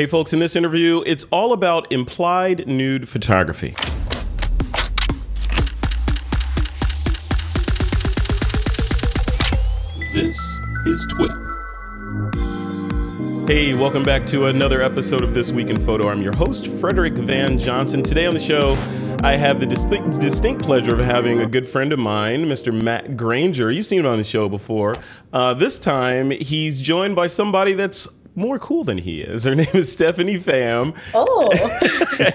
Hey, folks, in this interview, it's all about implied nude photography. This is TWIP. Hey, welcome back to another episode of This Week in Photo. I'm your host, Frederick Van Johnson. Today on the show, I have the distinct, distinct pleasure of having a good friend of mine, Mr. Matt Granger. You've seen him on the show before. Uh, this time, he's joined by somebody that's more cool than he is. Her name is Stephanie Pham. Oh.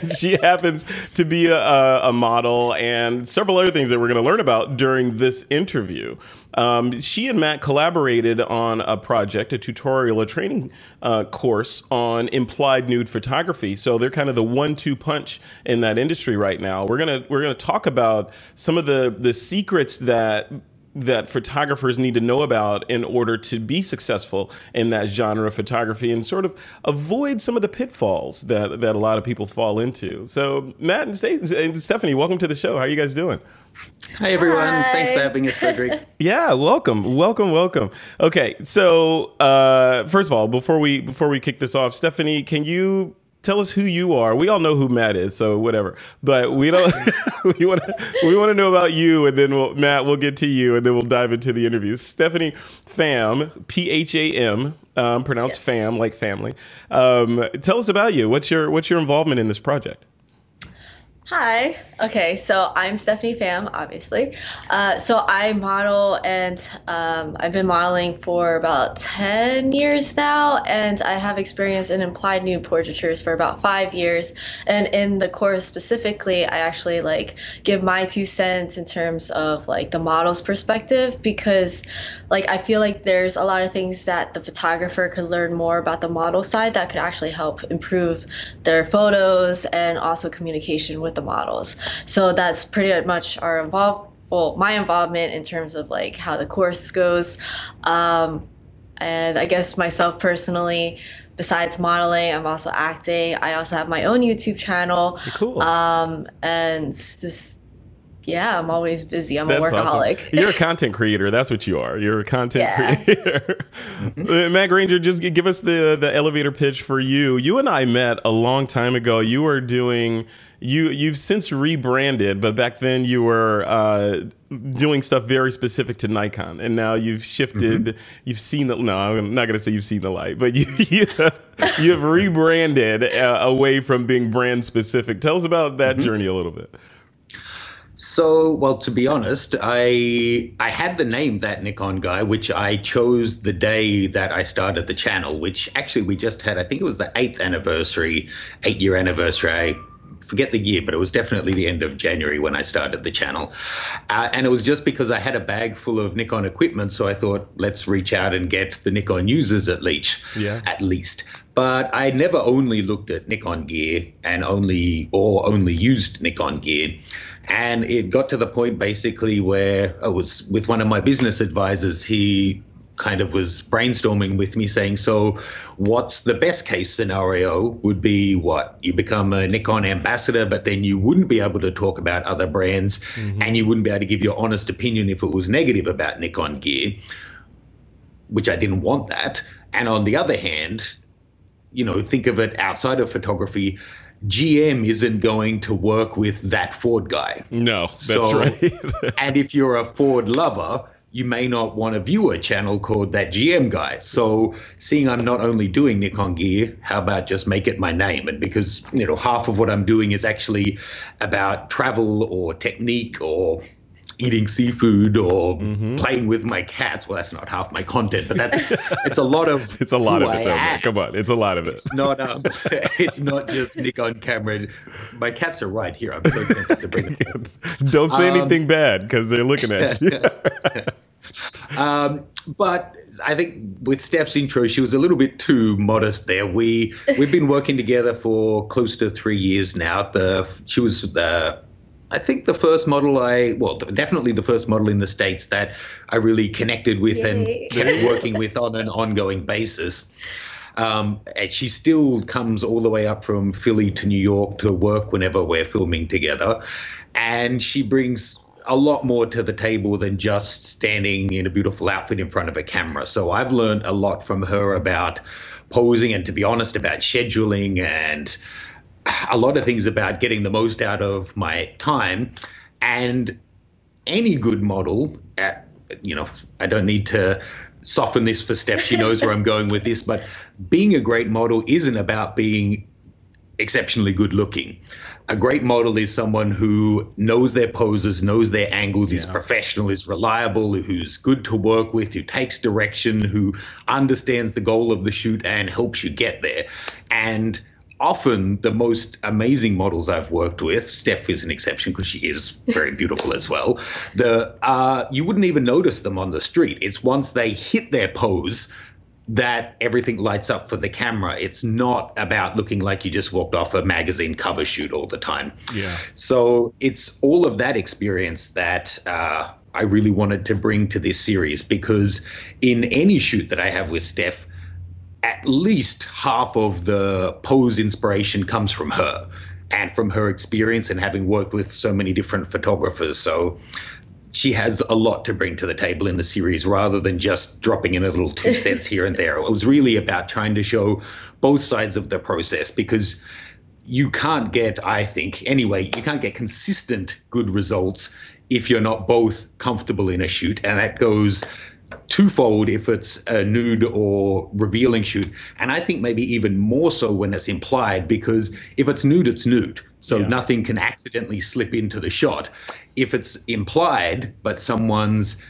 she happens to be a, a, model and several other things that we're going to learn about during this interview. Um, she and Matt collaborated on a project, a tutorial, a training uh, course on implied nude photography. So they're kind of the one-two punch in that industry right now. We're gonna we're gonna talk about some of the the secrets that that photographers need to know about in order to be successful in that genre of photography and sort of avoid some of the pitfalls that, that a lot of people fall into. So, Matt and Stephanie, welcome to the show. How are you guys doing? Hi, everyone. Hi. Thanks for having us, Frederick. yeah, welcome, welcome, welcome. Okay, so uh, first of all, before we before we kick this off, Stephanie, can you tell us who you are. We all know who Matt is, so whatever. But we don't. we want to. We want to know about you, and then we'll, Matt, we'll get to you, and then we'll dive into the interviews. Stephanie Pham, P H A M, um, pronounced yes. fam like family. Um, tell us about you. What's your What's your involvement in this project? Hi. Okay, so I'm Stephanie Pham, obviously. Uh, so I model, and um, I've been modeling for about 10 years now, and I have experience in implied nude portraitures for about five years. And in the course specifically, I actually like give my two cents in terms of like the model's perspective because like I feel like there's a lot of things that the photographer could learn more about the model side that could actually help improve their photos and also communication with the models. So that's pretty much our involved. Well, my involvement in terms of like how the course goes, um, and I guess myself personally, besides modeling, I'm also acting. I also have my own YouTube channel. Cool. Um, and just yeah, I'm always busy. I'm That's a workaholic. Awesome. You're a content creator. That's what you are. You're a content yeah. creator. mm-hmm. Matt Granger, just give us the the elevator pitch for you. You and I met a long time ago. You were doing you you've since rebranded, but back then you were uh, doing stuff very specific to Nikon, and now you've shifted. Mm-hmm. You've seen the no, I'm not going to say you've seen the light, but you you have, you have rebranded uh, away from being brand specific. Tell us about that mm-hmm. journey a little bit. So, well, to be honest, I I had the name that Nikon guy, which I chose the day that I started the channel. Which actually we just had. I think it was the eighth anniversary, eight year anniversary. I forget the year, but it was definitely the end of January when I started the channel. Uh, and it was just because I had a bag full of Nikon equipment, so I thought let's reach out and get the Nikon users at least. Yeah. At least. But I never only looked at Nikon gear and only or only used Nikon gear. And it got to the point basically where I was with one of my business advisors. He kind of was brainstorming with me saying, So, what's the best case scenario? Would be what? You become a Nikon ambassador, but then you wouldn't be able to talk about other brands mm-hmm. and you wouldn't be able to give your honest opinion if it was negative about Nikon gear, which I didn't want that. And on the other hand, you know, think of it outside of photography. GM isn't going to work with that Ford guy. No, that's so, right. and if you're a Ford lover, you may not want to view a channel called that GM guy. So, seeing I'm not only doing Nikon gear, how about just make it my name? And because you know half of what I'm doing is actually about travel or technique or eating seafood or mm-hmm. playing with my cats. Well, that's not half my content, but that's it's a lot of it's a lot of it. Though, Come on, it's a lot of it. It's not um, it's not just Nikon camera. My cats are right here. I'm so tempted to bring them. Don't say um, anything bad because they're looking at you. um, but I think with Steph's intro, she was a little bit too modest there. We we've been working together for close to three years now. The she was the I think the first model I, well, definitely the first model in the States that I really connected with Yay. and kept working with on an ongoing basis. Um, and she still comes all the way up from Philly to New York to work whenever we're filming together. And she brings a lot more to the table than just standing in a beautiful outfit in front of a camera. So I've learned a lot from her about posing and, to be honest, about scheduling and a lot of things about getting the most out of my time. And any good model, at, you know, I don't need to soften this for Steph. She knows where I'm going with this, but being a great model isn't about being exceptionally good looking. A great model is someone who knows their poses, knows their angles, yeah. is professional, is reliable, who's good to work with, who takes direction, who understands the goal of the shoot and helps you get there. And often the most amazing models I've worked with, Steph is an exception because she is very beautiful as well. The uh, you wouldn't even notice them on the street. It's once they hit their pose that everything lights up for the camera. It's not about looking like you just walked off a magazine cover shoot all the time. Yeah. So it's all of that experience that uh, I really wanted to bring to this series because in any shoot that I have with Steph, at least half of the pose inspiration comes from her and from her experience and having worked with so many different photographers. So she has a lot to bring to the table in the series rather than just dropping in a little two cents here and there. It was really about trying to show both sides of the process because you can't get, I think, anyway, you can't get consistent good results if you're not both comfortable in a shoot. And that goes twofold if it's a nude or revealing shoot. And I think maybe even more so when it's implied, because if it's nude, it's nude. So yeah. nothing can accidentally slip into the shot. If it's implied, but someone's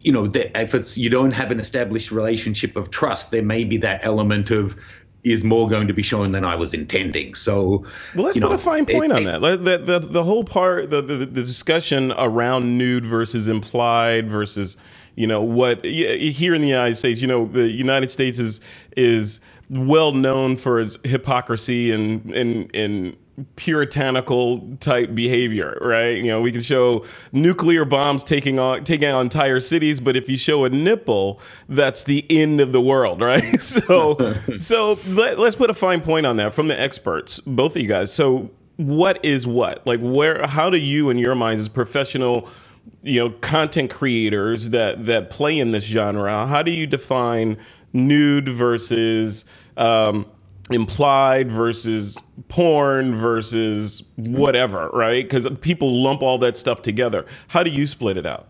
you know, if it's you don't have an established relationship of trust, there may be that element of is more going to be shown than I was intending. So, well, let's put know, a fine point it, on that. The, the, the whole part, the, the, the discussion around nude versus implied versus you know what here in the United States, you know, the United States is is well known for its hypocrisy and and and puritanical type behavior, right? You know, we can show nuclear bombs taking on taking on entire cities, but if you show a nipple, that's the end of the world, right? So, so let, us put a fine point on that from the experts, both of you guys. So, what is what? Like, where? How do you, in your minds, as professional you know content creators that that play in this genre how do you define nude versus um, implied versus porn versus whatever right because people lump all that stuff together how do you split it out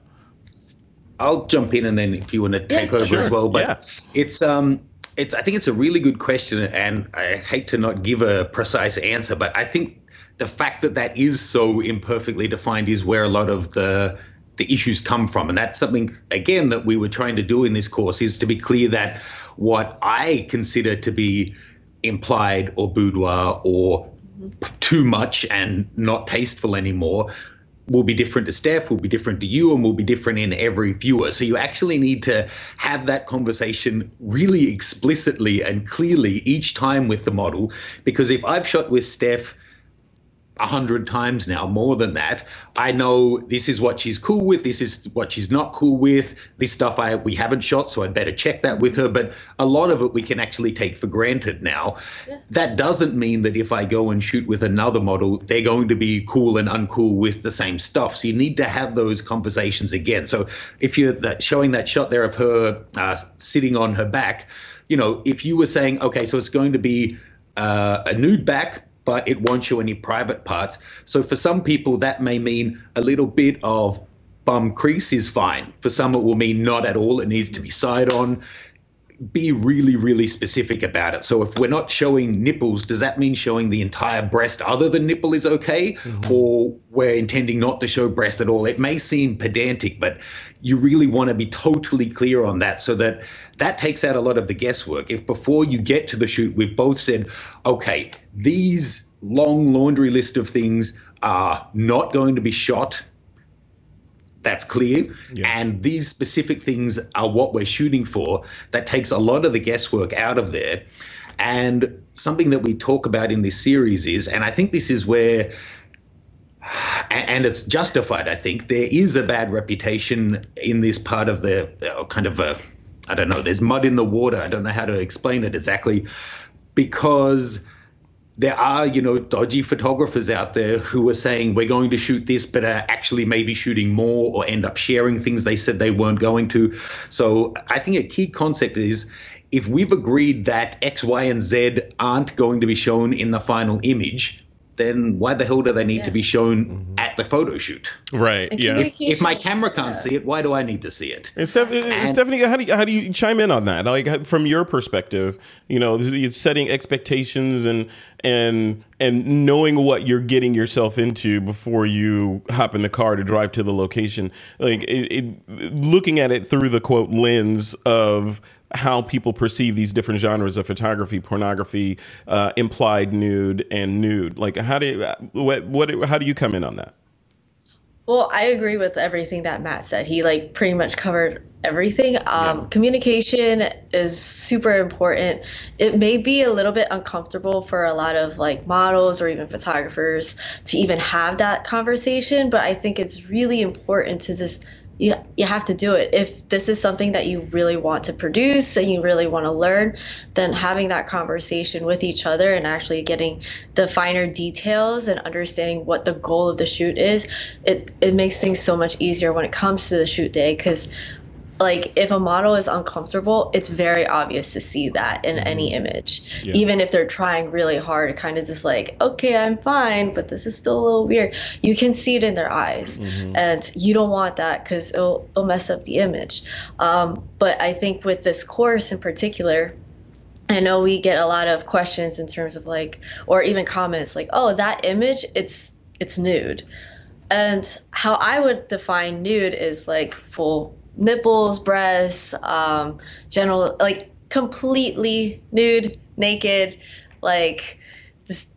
i'll jump in and then if you want to take yeah, over sure. as well but yeah. it's um it's i think it's a really good question and i hate to not give a precise answer but i think the fact that that is so imperfectly defined is where a lot of the the issues come from and that's something again that we were trying to do in this course is to be clear that what i consider to be implied or boudoir or too much and not tasteful anymore will be different to Steph, will be different to you, and will be different in every viewer. So you actually need to have that conversation really explicitly and clearly each time with the model. Because if I've shot with Steph a hundred times now, more than that. I know this is what she's cool with, this is what she's not cool with. This stuff I we haven't shot, so I'd better check that with her. But a lot of it we can actually take for granted now. Yeah. That doesn't mean that if I go and shoot with another model, they're going to be cool and uncool with the same stuff. So you need to have those conversations again. So if you're showing that shot there of her uh, sitting on her back, you know, if you were saying, okay, so it's going to be uh, a nude back, but it won't show any private parts. So for some people, that may mean a little bit of bum crease is fine. For some, it will mean not at all. It needs to be side on. Be really, really specific about it. So if we're not showing nipples, does that mean showing the entire breast other than nipple is okay? Mm-hmm. Or we're intending not to show breast at all? It may seem pedantic, but you really want to be totally clear on that so that that takes out a lot of the guesswork. If before you get to the shoot, we've both said, okay, these long laundry list of things are not going to be shot. That's clear. Yeah. And these specific things are what we're shooting for. That takes a lot of the guesswork out of there. And something that we talk about in this series is, and I think this is where and it's justified. I think there is a bad reputation in this part of the kind of a, I don't know. There's mud in the water. I don't know how to explain it exactly, because there are, you know, dodgy photographers out there who are saying we're going to shoot this, but are actually maybe shooting more or end up sharing things they said they weren't going to. So I think a key concept is if we've agreed that X, Y, and Z aren't going to be shown in the final image, then why the hell do they need yeah. to be shown mm-hmm. at the photo shoot? Right. Yeah. If, if, my camera can't see it, why do I need to see it? And, Steph- and Stephanie, how do you, how do you chime in on that? Like from your perspective, you know, setting expectations and and and knowing what you're getting yourself into before you hop in the car to drive to the location. Like it, it, looking at it through the quote lens of how people perceive these different genres of photography, pornography, uh, implied nude, and nude. Like, how do you, what, what, how do you come in on that? Well, I agree with everything that Matt said. He like pretty much covered everything. Um, yeah. Communication is super important. It may be a little bit uncomfortable for a lot of like models or even photographers to even have that conversation, but I think it's really important to just you you have to do it. If this is something that you really want to produce and you really want to learn, then having that conversation with each other and actually getting the finer details and understanding what the goal of the shoot is, it it makes things so much easier when it comes to the shoot day because like if a model is uncomfortable it's very obvious to see that in any mm-hmm. image yeah. even if they're trying really hard kind of just like okay i'm fine but this is still a little weird you can see it in their eyes mm-hmm. and you don't want that because it'll, it'll mess up the image um, but i think with this course in particular I know we get a lot of questions in terms of like, or even comments like, "Oh, that image, it's it's nude," and how I would define nude is like full nipples, breasts, um, general like completely nude, naked, like just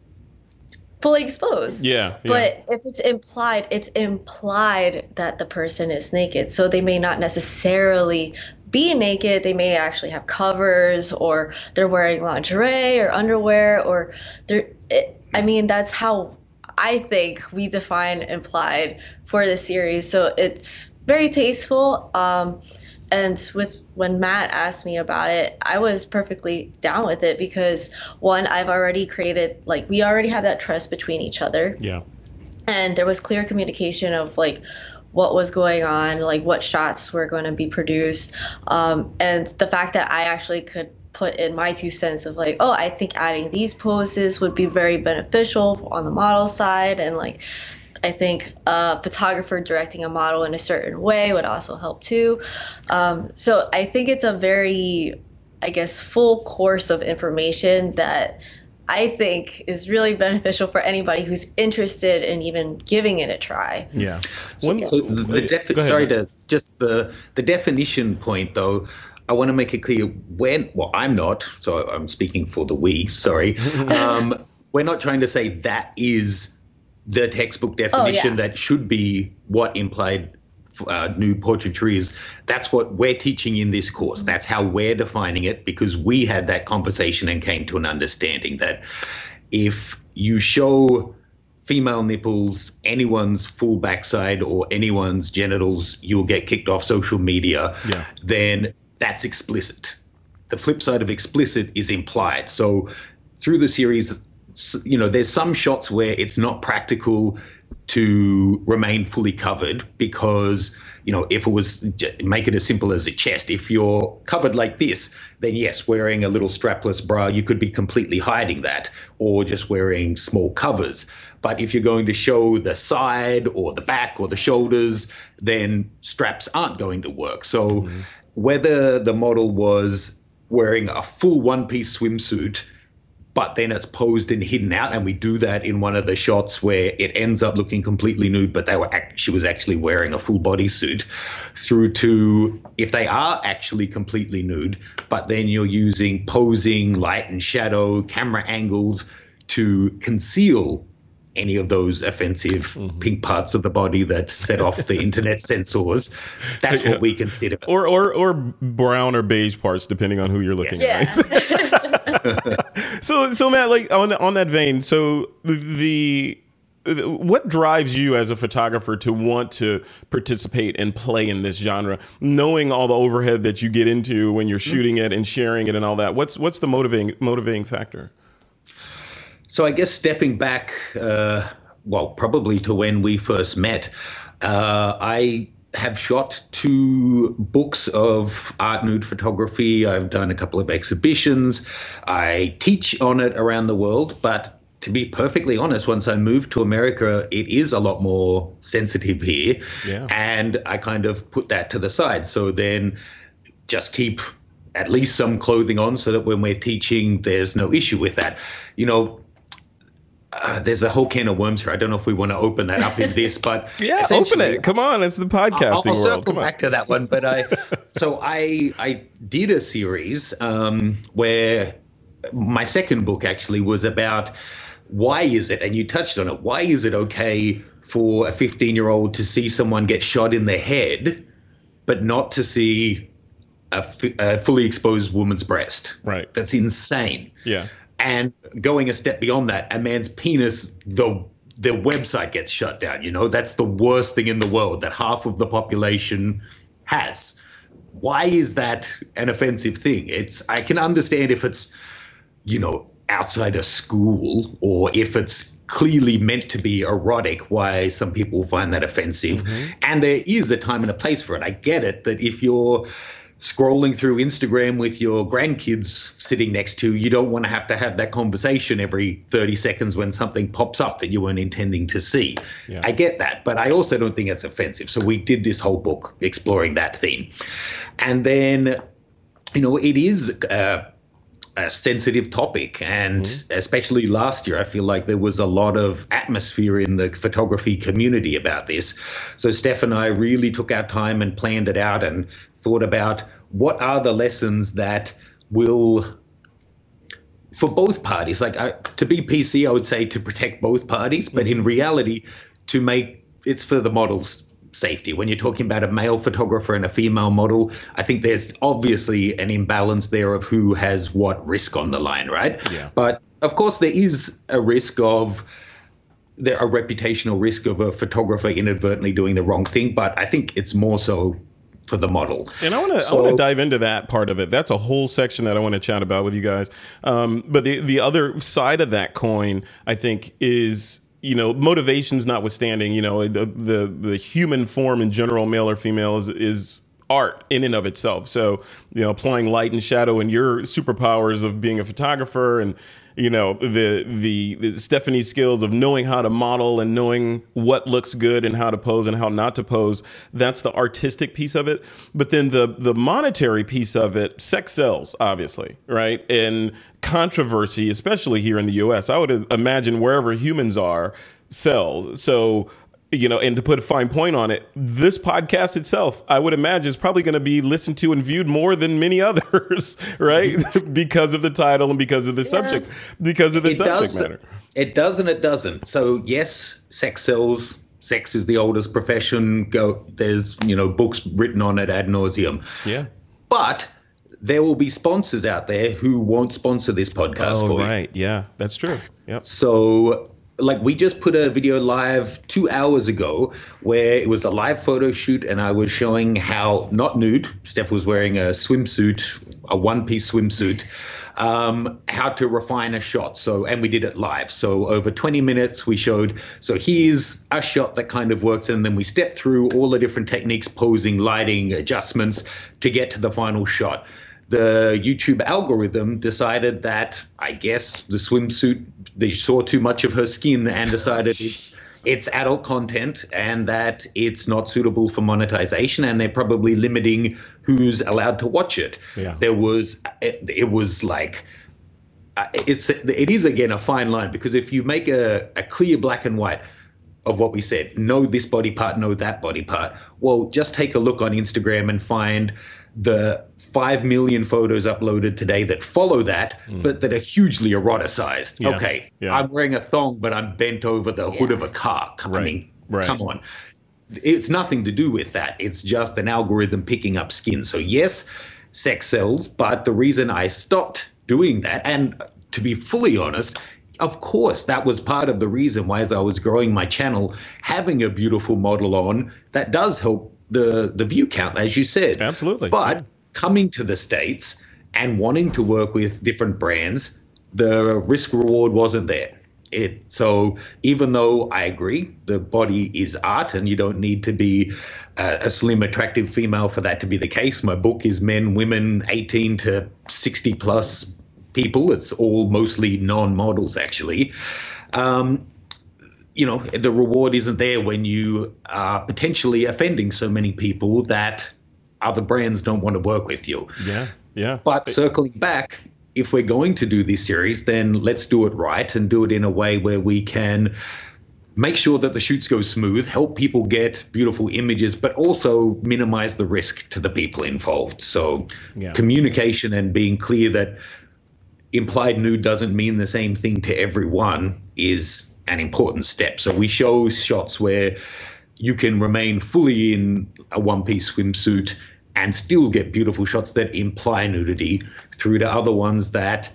fully exposed. Yeah, yeah. But if it's implied, it's implied that the person is naked. So they may not necessarily be naked. They may actually have covers or they're wearing lingerie or underwear or they're. It, I mean, that's how I think we define implied for the series. So it's very tasteful. Um, and with when Matt asked me about it, I was perfectly down with it because one, I've already created like we already have that trust between each other. Yeah. And there was clear communication of like what was going on, like what shots were going to be produced, um, and the fact that I actually could put in my two cents of like, oh, I think adding these poses would be very beneficial on the model side, and like, I think a photographer directing a model in a certain way would also help too. Um, so I think it's a very, I guess, full course of information that I think is really beneficial for anybody who's interested in even giving it a try. Yeah. One, so the, the defi- sorry to just the the definition point though. I want to make it clear when, well, I'm not, so I'm speaking for the we, sorry. Um, we're not trying to say that is the textbook definition oh, yeah. that should be what implied uh, nude portraiture is. That's what we're teaching in this course. That's how we're defining it because we had that conversation and came to an understanding that if you show female nipples, anyone's full backside, or anyone's genitals, you'll get kicked off social media. Yeah. Then that's explicit. The flip side of explicit is implied. So through the series, you know, there's some shots where it's not practical to remain fully covered because you know if it was make it as simple as a chest. If you're covered like this then yes wearing a little strapless bra you could be completely hiding that or just wearing small covers. But if you're going to show the side or the back or the shoulders then straps aren't going to work. So mm-hmm. whether the model was wearing a full one piece swimsuit, but then it's posed and hidden out, and we do that in one of the shots where it ends up looking completely nude, but they were act- she was actually wearing a full body suit. Through to if they are actually completely nude, but then you're using posing, light and shadow, camera angles to conceal any of those offensive mm-hmm. pink parts of the body that set off the internet censors. That's yeah. what we consider. Or, or or brown or beige parts, depending on who you're looking yes. at. so so Matt, like on on that vein, so the what drives you as a photographer to want to participate and play in this genre knowing all the overhead that you get into when you're mm-hmm. shooting it and sharing it and all that what's what's the motivating motivating factor So I guess stepping back, uh, well, probably to when we first met, uh, I have shot two books of art nude photography. I've done a couple of exhibitions. I teach on it around the world, but to be perfectly honest, once I moved to America, it is a lot more sensitive here. Yeah. And I kind of put that to the side. So then just keep at least some clothing on so that when we're teaching, there's no issue with that. You know, uh, there's a whole can of worms here. I don't know if we want to open that up in this, but yeah, open it. Come on, it's the podcasting I'll, I'll world. Come back on. to that one, but I so I I did a series um, where my second book actually was about why is it, and you touched on it. Why is it okay for a 15 year old to see someone get shot in the head, but not to see a, f- a fully exposed woman's breast? Right. That's insane. Yeah. And going a step beyond that, a man's penis, the the website gets shut down. You know, that's the worst thing in the world that half of the population has. Why is that an offensive thing? It's I can understand if it's, you know, outside a school or if it's clearly meant to be erotic, why some people find that offensive. Mm-hmm. And there is a time and a place for it. I get it that if you're scrolling through Instagram with your grandkids sitting next to, you you don't want to have to have that conversation every 30 seconds when something pops up that you weren't intending to see. Yeah. I get that, but I also don't think it's offensive. So we did this whole book exploring that theme. And then, you know, it is. Uh, a sensitive topic. And mm-hmm. especially last year, I feel like there was a lot of atmosphere in the photography community about this. So Steph and I really took our time and planned it out and thought about what are the lessons that will for both parties like I, to be pc i would say to protect both parties but in mm-hmm. reality to make it's for the models safety. When you're talking about a male photographer and a female model, I think there's obviously an imbalance there of who has what risk on the line, right? Yeah. But of course, there is a risk of there a reputational risk of a photographer inadvertently doing the wrong thing, but I think it's more so for the model. And I want to so, I want to dive into that part of it. That's a whole section that I want to chat about with you guys. Um, but the the other side of that coin, I think, is you know, motivations notwithstanding, you know, the, the the human form in general, male or female, is is art in and of itself. So, you know, applying light and shadow and your superpowers of being a photographer and you know the, the, the Stephanie's skills of knowing how to model and knowing what looks good and how to pose and how not to pose. That's the artistic piece of it. But then the the monetary piece of it, sex sells, obviously, right? And controversy, especially here in the U.S. I would imagine wherever humans are sells. So you know, and to put a fine point on it, this podcast itself, I would imagine, is probably going to be listened to and viewed more than many others, right? because of the title and because of the subject, because of the it subject does, matter. It does and it doesn't. So yes, sex sells. Sex is the oldest profession. Go. There's you know books written on it ad nauseum. Yeah. But there will be sponsors out there who won't sponsor this podcast. Oh, right. Yeah, that's true. Yeah. So like we just put a video live two hours ago where it was a live photo shoot and I was showing how not nude. Steph was wearing a swimsuit, a one-piece swimsuit. Um, how to refine a shot. So, and we did it live. So, over 20 minutes, we showed. So, here's a shot that kind of works, and then we step through all the different techniques, posing, lighting, adjustments to get to the final shot the YouTube algorithm decided that I guess the swimsuit they saw too much of her skin and decided it's it's adult content and that it's not suitable for monetization and they're probably limiting who's allowed to watch it. Yeah. There was it, it was like uh, it's it is again a fine line because if you make a, a clear black and white of what we said, no this body part, no that body part. Well, just take a look on Instagram and find the 5 million photos uploaded today that follow that, mm. but that are hugely eroticized. Yeah. Okay, yeah. I'm wearing a thong, but I'm bent over the yeah. hood of a car. I right. mean, right. come on. It's nothing to do with that. It's just an algorithm picking up skin. So, yes, sex sells, but the reason I stopped doing that, and to be fully honest, of course, that was part of the reason why, as I was growing my channel, having a beautiful model on that does help the the view count, as you said. Absolutely. But coming to the states and wanting to work with different brands, the risk reward wasn't there. It so even though I agree the body is art and you don't need to be a, a slim, attractive female for that to be the case. My book is men, women, 18 to 60 plus people. It's all mostly non-models actually. Um, you know the reward isn't there when you are potentially offending so many people that other brands don't want to work with you. Yeah, yeah. But circling back, if we're going to do this series, then let's do it right and do it in a way where we can make sure that the shoots go smooth, help people get beautiful images, but also minimize the risk to the people involved. So, yeah. communication and being clear that implied nude doesn't mean the same thing to everyone is an important step. So, we show shots where you can remain fully in a one piece swimsuit and still get beautiful shots that imply nudity through to other ones that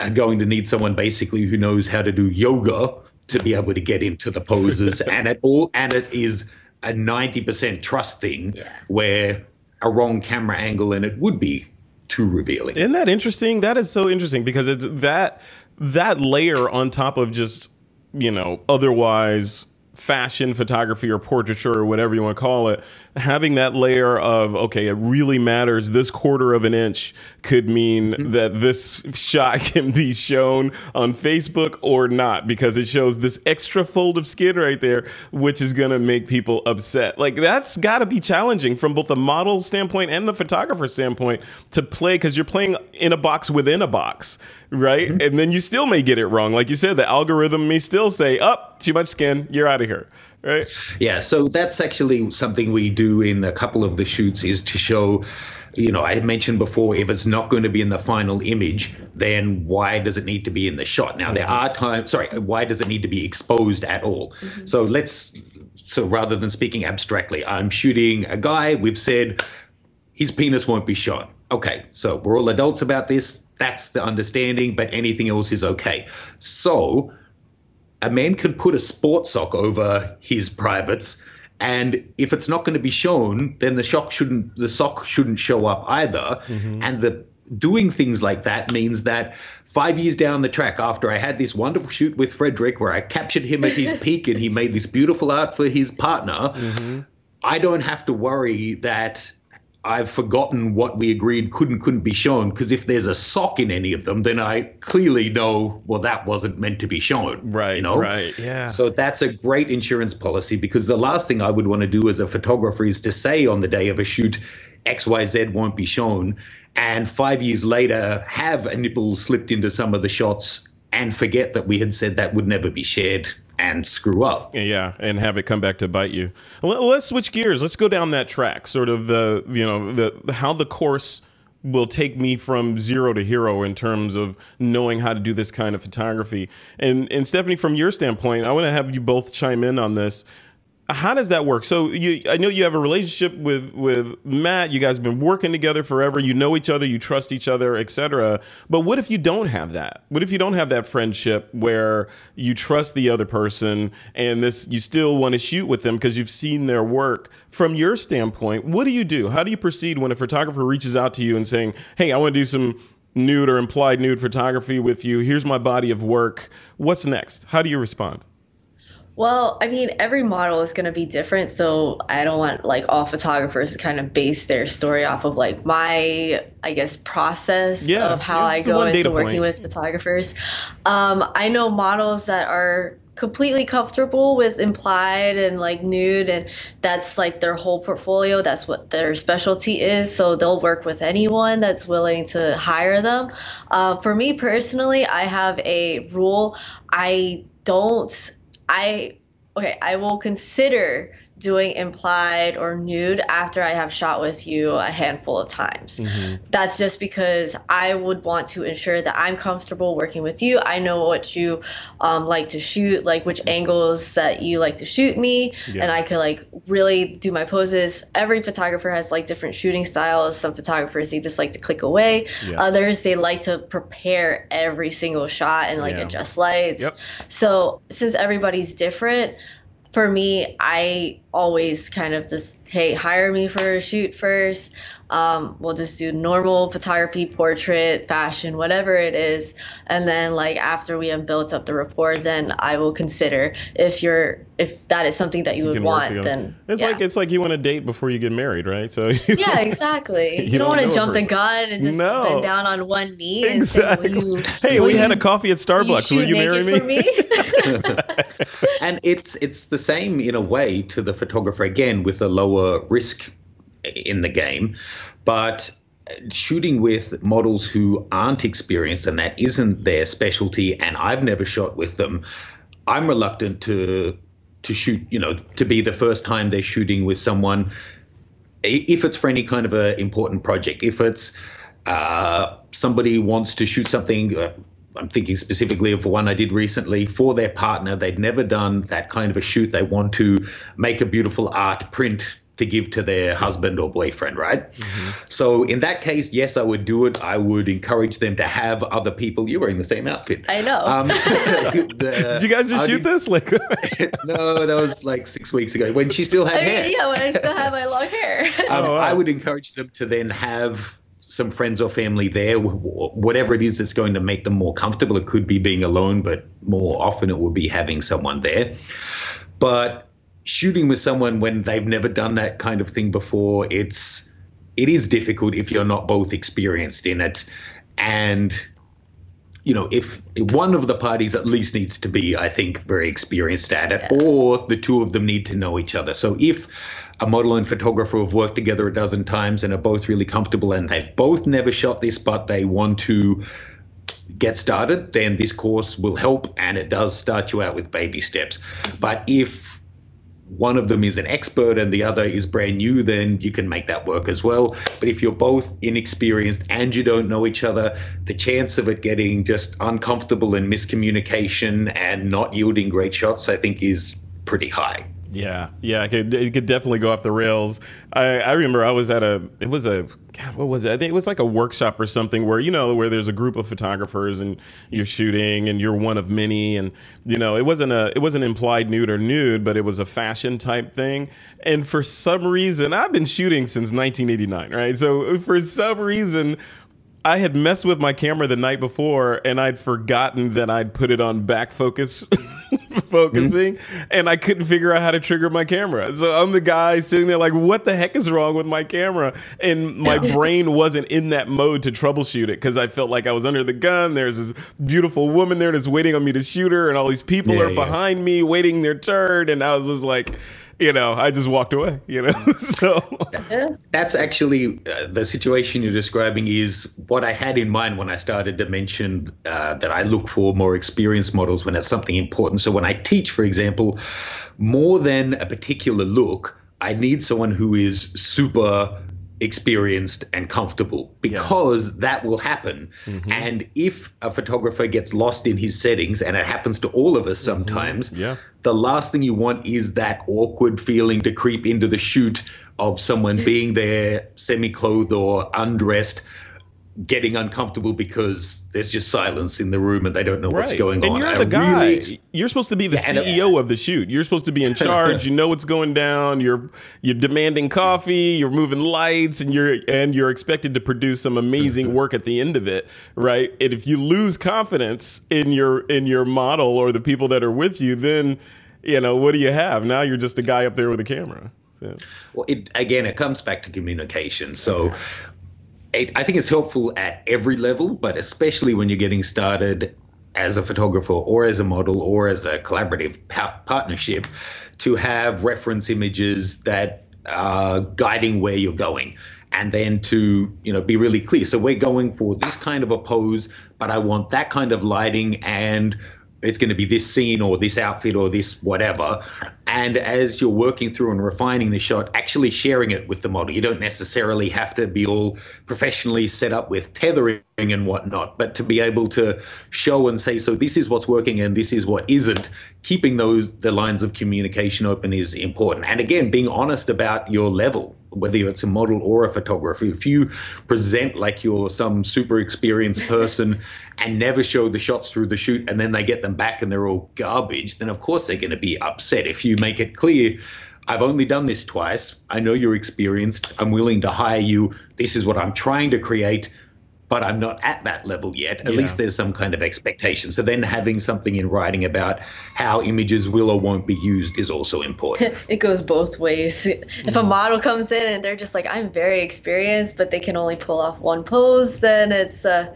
are going to need someone basically who knows how to do yoga to be able to get into the poses and it all and it is a 90% trust thing yeah. where a wrong camera angle and it would be too revealing. Isn't that interesting? That is so interesting because it's that that layer on top of just, you know, otherwise fashion photography or portraiture or whatever you want to call it, having that layer of, okay, it really matters. This quarter of an inch could mean mm-hmm. that this shot can be shown on Facebook or not because it shows this extra fold of skin right there, which is going to make people upset. Like, that's got to be challenging from both the model standpoint and the photographer standpoint to play because you're playing in a box within a box right? Mm-hmm. And then you still may get it wrong. Like you said, the algorithm may still say, up, oh, too much skin, you're out of here. Right. Yeah. So that's actually something we do in a couple of the shoots is to show, you know, I mentioned before, if it's not going to be in the final image, then why does it need to be in the shot? Now, mm-hmm. there are times, sorry, why does it need to be exposed at all? Mm-hmm. So let's, so rather than speaking abstractly, I'm shooting a guy, we've said his penis won't be shot. Okay. So we're all adults about this that's the understanding, but anything else is okay. So a man could put a sports sock over his privates, and if it's not going to be shown, then the sock shouldn't the sock shouldn't show up either. Mm-hmm. And the doing things like that means that five years down the track, after I had this wonderful shoot with Frederick, where I captured him at his peak and he made this beautiful art for his partner, mm-hmm. I don't have to worry that I've forgotten what we agreed could and couldn't be shown because if there's a sock in any of them, then I clearly know well that wasn't meant to be shown. Right. You know. Right. Yeah. So that's a great insurance policy because the last thing I would want to do as a photographer is to say on the day of a shoot, X Y Z won't be shown, and five years later have a nipple slipped into some of the shots and forget that we had said that would never be shared and screw up. Yeah, and have it come back to bite you. Let's switch gears. Let's go down that track. Sort of the you know the how the course will take me from zero to hero in terms of knowing how to do this kind of photography. And and Stephanie, from your standpoint, I want to have you both chime in on this how does that work? So you, I know you have a relationship with with Matt. You guys have been working together forever. You know each other. You trust each other, etc. But what if you don't have that? What if you don't have that friendship where you trust the other person and this you still want to shoot with them because you've seen their work? From your standpoint, what do you do? How do you proceed when a photographer reaches out to you and saying, "Hey, I want to do some nude or implied nude photography with you. Here's my body of work. What's next?" How do you respond? Well, I mean, every model is going to be different. So I don't want like all photographers to kind of base their story off of like my, I guess, process yeah, of how I go into working point. with photographers. Um, I know models that are completely comfortable with implied and like nude and that's like their whole portfolio that's what their specialty is so they'll work with anyone that's willing to hire them uh, for me personally i have a rule i don't I okay, I will consider doing implied or nude after I have shot with you a handful of times. Mm-hmm. That's just because I would want to ensure that I'm comfortable working with you. I know what you um, like to shoot, like which angles that you like to shoot me, yeah. and I could like really do my poses. Every photographer has like different shooting styles. Some photographers they just like to click away. Yeah. Others they like to prepare every single shot and like yeah. adjust lights. Yep. So since everybody's different, for me, I always kind of just, hey, hire me for a shoot first. Um, we'll just do normal photography, portrait, fashion, whatever it is. And then like after we have built up the rapport, then I will consider if you're if that is something that you, you would want. Then it's yeah. like it's like you want to date before you get married, right? So yeah, exactly. you, you, don't, don't want to jump the gun and just no. bend down on one knee exactly. and say, you, "Hey, we you, had a coffee at Starbucks. Will you marry me?" me? and it's it's the same in a way to the photographer again with a lower risk in the game, but shooting with models who aren't experienced and that isn't their specialty and I've never shot with them I'm reluctant to to shoot you know to be the first time they're shooting with someone if it's for any kind of a important project if it's uh, somebody wants to shoot something uh, I'm thinking specifically of one I did recently for their partner. They'd never done that kind of a shoot. They want to make a beautiful art print to give to their husband or boyfriend, right? Mm-hmm. So in that case, yes, I would do it. I would encourage them to have other people. You wearing the same outfit. I know. Um, the, did you guys just I shoot did, this? Like, no, that was like six weeks ago when she still had I hair. Mean, yeah, when I still had my long hair. um, oh, wow. I would encourage them to then have some friends or family there, whatever it is that's going to make them more comfortable. It could be being alone, but more often it will be having someone there. But shooting with someone when they've never done that kind of thing before, it's it is difficult if you're not both experienced in it. And you know, if, one of the parties at least needs to be, I think, very experienced at it, yeah. or the two of them need to know each other. So if a model and photographer have worked together a dozen times and are both really comfortable and they've both never shot this, but they want to get started, then this course will help and it does start you out with baby steps. But if one of them is an expert and the other is brand new, then you can make that work as well. But if you're both inexperienced and you don't know each other, the chance of it getting just uncomfortable and miscommunication and not yielding great shots, I think, is pretty high. Yeah, yeah, it could, it could definitely go off the rails. I, I remember I was at a, it was a, God, what was it? I think it was like a workshop or something where, you know, where there's a group of photographers and you're shooting and you're one of many. And, you know, it wasn't a, it wasn't implied nude or nude, but it was a fashion type thing. And for some reason, I've been shooting since 1989, right? So for some reason, I had messed with my camera the night before and I'd forgotten that I'd put it on back focus focusing mm-hmm. and I couldn't figure out how to trigger my camera. So I'm the guy sitting there like, what the heck is wrong with my camera? And my brain wasn't in that mode to troubleshoot it because I felt like I was under the gun. There's this beautiful woman there that's waiting on me to shoot her and all these people yeah, are yeah. behind me waiting their turn. And I was just like, you know, I just walked away, you know. so that's actually uh, the situation you're describing is what I had in mind when I started to mention uh, that I look for more experienced models when it's something important. So when I teach, for example, more than a particular look, I need someone who is super experienced and comfortable because yeah. that will happen. Mm-hmm. And if a photographer gets lost in his settings, and it happens to all of us mm-hmm. sometimes, mm-hmm. yeah. the last thing you want is that awkward feeling to creep into the shoot of someone being there semi clothed or undressed getting uncomfortable because there's just silence in the room and they don't know right. what's going and on. And you're the guy. Really, you're supposed to be the yeah, CEO of the shoot. You're supposed to be in charge. you know what's going down. You're you're demanding coffee. You're moving lights, and you're and you're expected to produce some amazing work at the end of it, right? And if you lose confidence in your in your model or the people that are with you, then you know what do you have? Now you're just a guy up there with a camera. Well, it, again, it comes back to communication. So, I think it's helpful at every level, but especially when you're getting started as a photographer or as a model or as a collaborative pa- partnership to have reference images that are guiding where you're going and then to you know be really clear. So we're going for this kind of a pose but i want that kind of lighting and it's going to be this scene or this outfit or this whatever. And as you're working through and refining the shot, actually sharing it with the model. You don't necessarily have to be all professionally set up with tethering and whatnot, but to be able to show and say, so this is what's working and this is what isn't, keeping those the lines of communication open is important. And again, being honest about your level, whether it's a model or a photographer. If you present like you're some super experienced person and never show the shots through the shoot and then they get them back and they're all garbage, then of course they're going to be upset. If you make it clear, I've only done this twice. I know you're experienced. I'm willing to hire you. This is what I'm trying to create but I'm not at that level yet. At yeah. least there's some kind of expectation. So then having something in writing about how images will or won't be used is also important. it goes both ways. If a model comes in and they're just like, I'm very experienced, but they can only pull off one pose, then it's uh,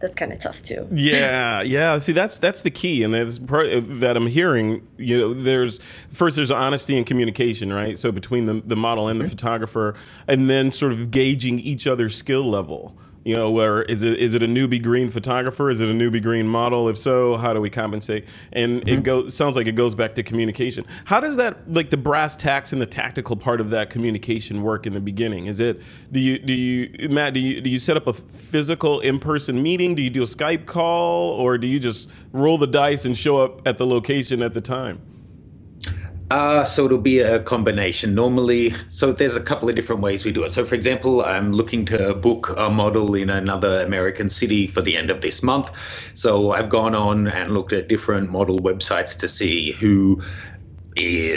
that's kind of tough too. Yeah, yeah. See, that's that's the key, and that's part that I'm hearing. You know, there's first there's honesty and communication, right? So between the the model and the mm-hmm. photographer, and then sort of gauging each other's skill level. You know, where is it is it a newbie green photographer? Is it a newbie green model? If so, how do we compensate? And mm-hmm. it goes sounds like it goes back to communication. How does that like the brass tacks and the tactical part of that communication work in the beginning? Is it do you do you Matt do you do you set up a physical in person meeting? Do you do a Skype call or do you just roll the dice and show up at the location at the time? Uh, so it'll be a combination. Normally, so there's a couple of different ways we do it. So, for example, I'm looking to book a model in another American city for the end of this month. So I've gone on and looked at different model websites to see who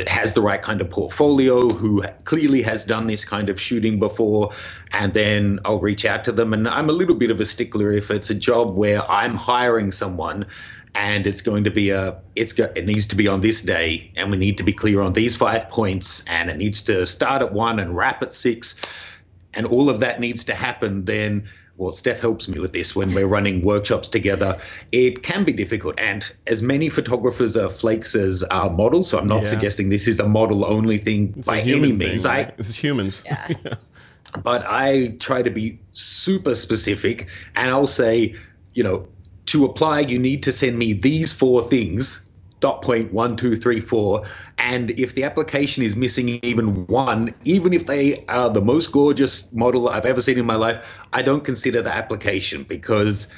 has the right kind of portfolio, who clearly has done this kind of shooting before, and then I'll reach out to them. And I'm a little bit of a stickler if it's a job where I'm hiring someone and it's going to be a it's go, it needs to be on this day and we need to be clear on these five points and it needs to start at one and wrap at six and all of that needs to happen then well steph helps me with this when we're running workshops together it can be difficult and as many photographers are flakes as our models so i'm not yeah. suggesting this is a model only thing it's by any means thing, right? I, it's humans yeah. but i try to be super specific and i'll say you know to apply, you need to send me these four things dot point one two three four. And if the application is missing even one even if they are the most gorgeous model i've ever seen in my life i don't consider the application because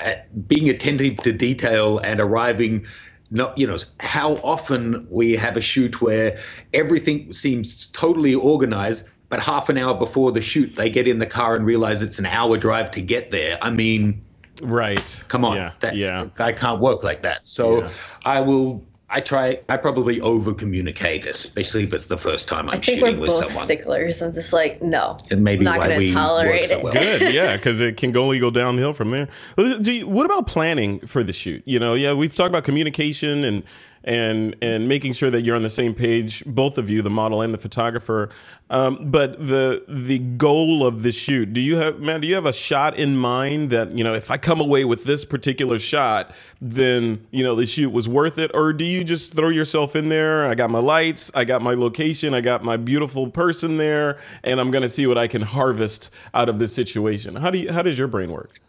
uh, being attentive to detail and arriving not you know how often we have a shoot where everything seems totally organized but half an hour before the shoot they get in the car and realize it's an hour drive to get there. I mean Right. Come on. Yeah. That, yeah. I can't work like that. So yeah. I will. I try. I probably over communicate, especially if it's the first time I'm shooting with someone. sticklers. I'm just like, no. And maybe I'm not going to tolerate so well. it. Good. Yeah, because it can only go downhill from there. You, what about planning for the shoot? You know, yeah, we've talked about communication and and and making sure that you're on the same page, both of you, the model and the photographer. Um, but the the goal of the shoot, do you have, man? Do you have a shot in mind that you know, if I come away with this particular shot, then you know the shoot was worth it, or do you just throw yourself in there? I got my lights, I got my location, I got my beautiful person there, and I'm going to see what I can harvest out of this situation. How do you, how does your brain work?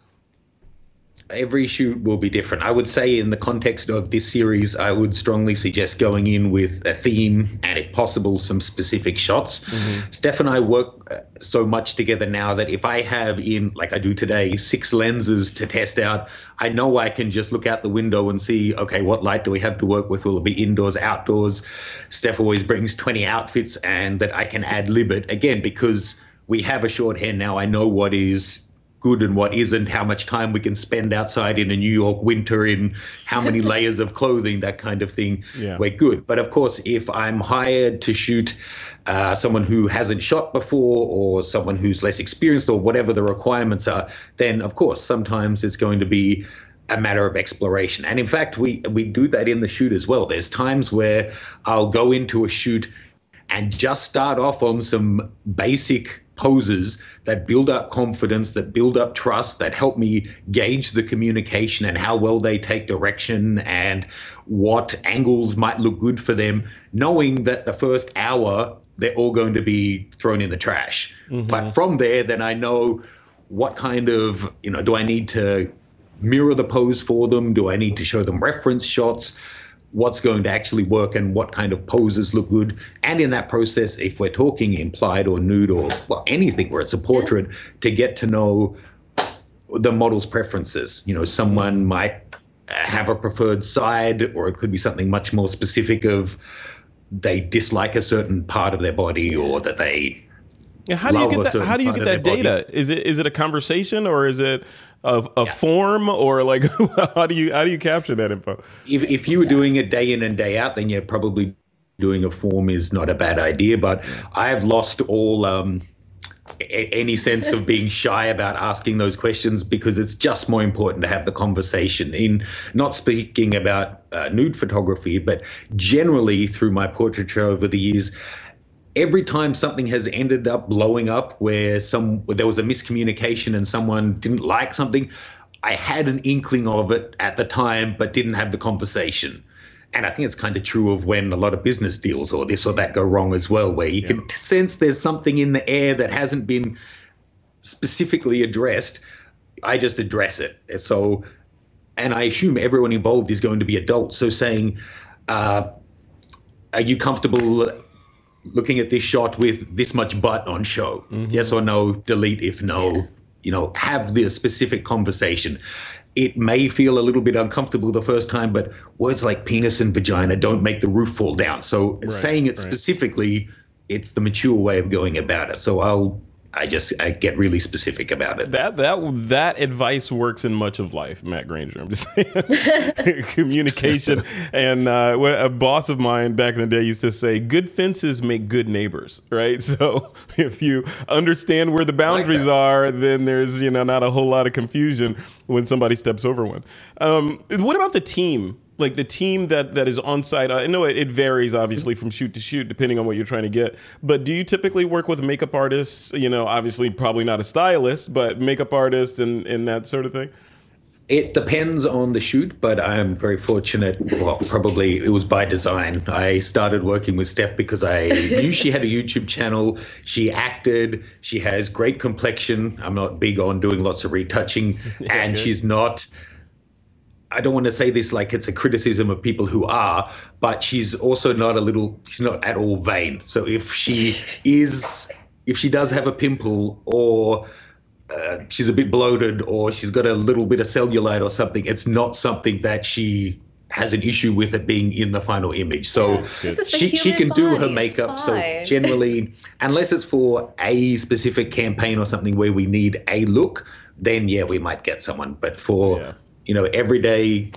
Every shoot will be different. I would say, in the context of this series, I would strongly suggest going in with a theme and, if possible, some specific shots. Mm-hmm. Steph and I work uh, so much together now that if I have in, like I do today, six lenses to test out, I know I can just look out the window and see, okay, what light do we have to work with? Will it be indoors, outdoors? Steph always brings 20 outfits and that I can ad lib it again because we have a shorthand now. I know what is good and what isn't, how much time we can spend outside in a New York winter in how many layers of clothing, that kind of thing. Yeah. We're good. But of course, if I'm hired to shoot uh, someone who hasn't shot before or someone who's less experienced or whatever the requirements are, then of course, sometimes it's going to be a matter of exploration. And in fact, we we do that in the shoot as well. There's times where I'll go into a shoot and just start off on some basic poses that build up confidence, that build up trust, that help me gauge the communication and how well they take direction and what angles might look good for them, knowing that the first hour they're all going to be thrown in the trash. Mm-hmm. But from there, then I know what kind of, you know, do I need to mirror the pose for them? Do I need to show them reference shots? What's going to actually work and what kind of poses look good. And in that process, if we're talking implied or nude or well anything where it's a portrait, to get to know the model's preferences. You know, someone might have a preferred side, or it could be something much more specific of they dislike a certain part of their body or that they yeah, how do you get that? How do you get that data? Body. Is it is it a conversation or is it a, a yeah. form or like how do you how do you capture that info? If if you were yeah. doing it day in and day out, then you're probably doing a form is not a bad idea, but I have lost all um, any sense of being shy about asking those questions because it's just more important to have the conversation. In not speaking about uh, nude photography, but generally through my portraiture over the years, every time something has ended up blowing up where some where there was a miscommunication and someone didn't like something, I had an inkling of it at the time, but didn't have the conversation. And I think it's kind of true of when a lot of business deals or this or that go wrong as well, where you yeah. can sense there's something in the air that hasn't been specifically addressed. I just address it. So, and I assume everyone involved is going to be adults. So saying, uh, are you comfortable looking at this shot with this much butt on show? Mm-hmm. Yes or no? Delete if no. You know, have the specific conversation it may feel a little bit uncomfortable the first time, but words like penis and vagina don't make the roof fall down. So right, saying it right. specifically, it's the mature way of going about it. So I'll I just I get really specific about it. That that that advice works in much of life, Matt Granger. I'm just saying, communication. and uh, a boss of mine back in the day used to say, "Good fences make good neighbors." Right. So if you understand where the boundaries like are, then there's you know not a whole lot of confusion when somebody steps over one. Um, what about the team? Like the team that that is on site uh, i know it, it, varies obviously from shoot to shoot depending on what you're trying to get but do you typically work with makeup artists you know obviously probably not a stylist but makeup artists and and that sort of thing it depends on the shoot, but I'm very fortunate. Well, probably it was by design. I started working with Steph because I knew she had a YouTube channel. She acted. She has great complexion. I'm not big on doing lots of retouching, and she's not I don't want to say this like it's a criticism of people who are, but she's also not a little, she's not at all vain. So if she is, if she does have a pimple or uh, she's a bit bloated or she's got a little bit of cellulite or something, it's not something that she has an issue with it being in the final image. So yeah, she, she can body. do her makeup. So generally, unless it's for a specific campaign or something where we need a look, then yeah, we might get someone. But for yeah you know, everyday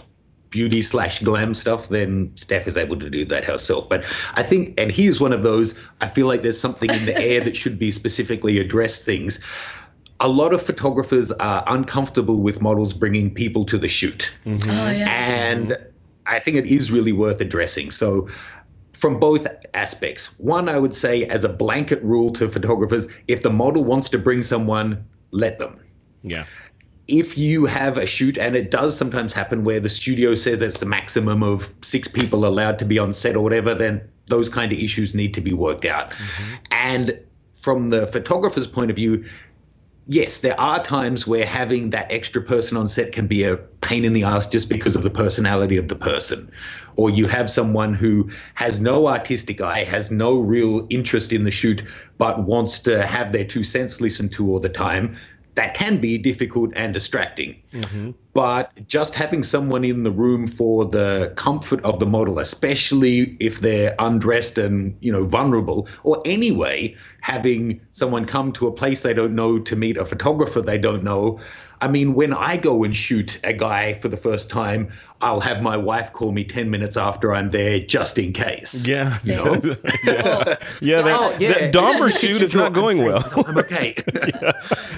beauty slash glam stuff, then Steph is able to do that herself. But I think, and he's one of those, I feel like there's something in the air that should be specifically addressed things. A lot of photographers are uncomfortable with models bringing people to the shoot. Mm-hmm. Oh, yeah. And I think it is really worth addressing. So, from both aspects. One, I would say, as a blanket rule to photographers, if the model wants to bring someone, let them. Yeah if you have a shoot, and it does sometimes happen where the studio says it's a maximum of six people allowed to be on set or whatever, then those kind of issues need to be worked out. Mm-hmm. And from the photographer's point of view, yes, there are times where having that extra person on set can be a pain in the ass just because of the personality of the person. Or you have someone who has no artistic eye, has no real interest in the shoot, but wants to have their two cents listened to all the time that can be difficult and distracting. Mm-hmm. But just having someone in the room for the comfort of the model, especially if they're undressed and you know vulnerable, or anyway, having someone come to a place they don't know to meet a photographer they don't know, I mean, when I go and shoot a guy for the first time, I'll have my wife call me 10 minutes after I'm there just in case. Yeah. You know? yeah. yeah, that, oh, yeah. that Domber shoot is not going well. I'm okay. yeah.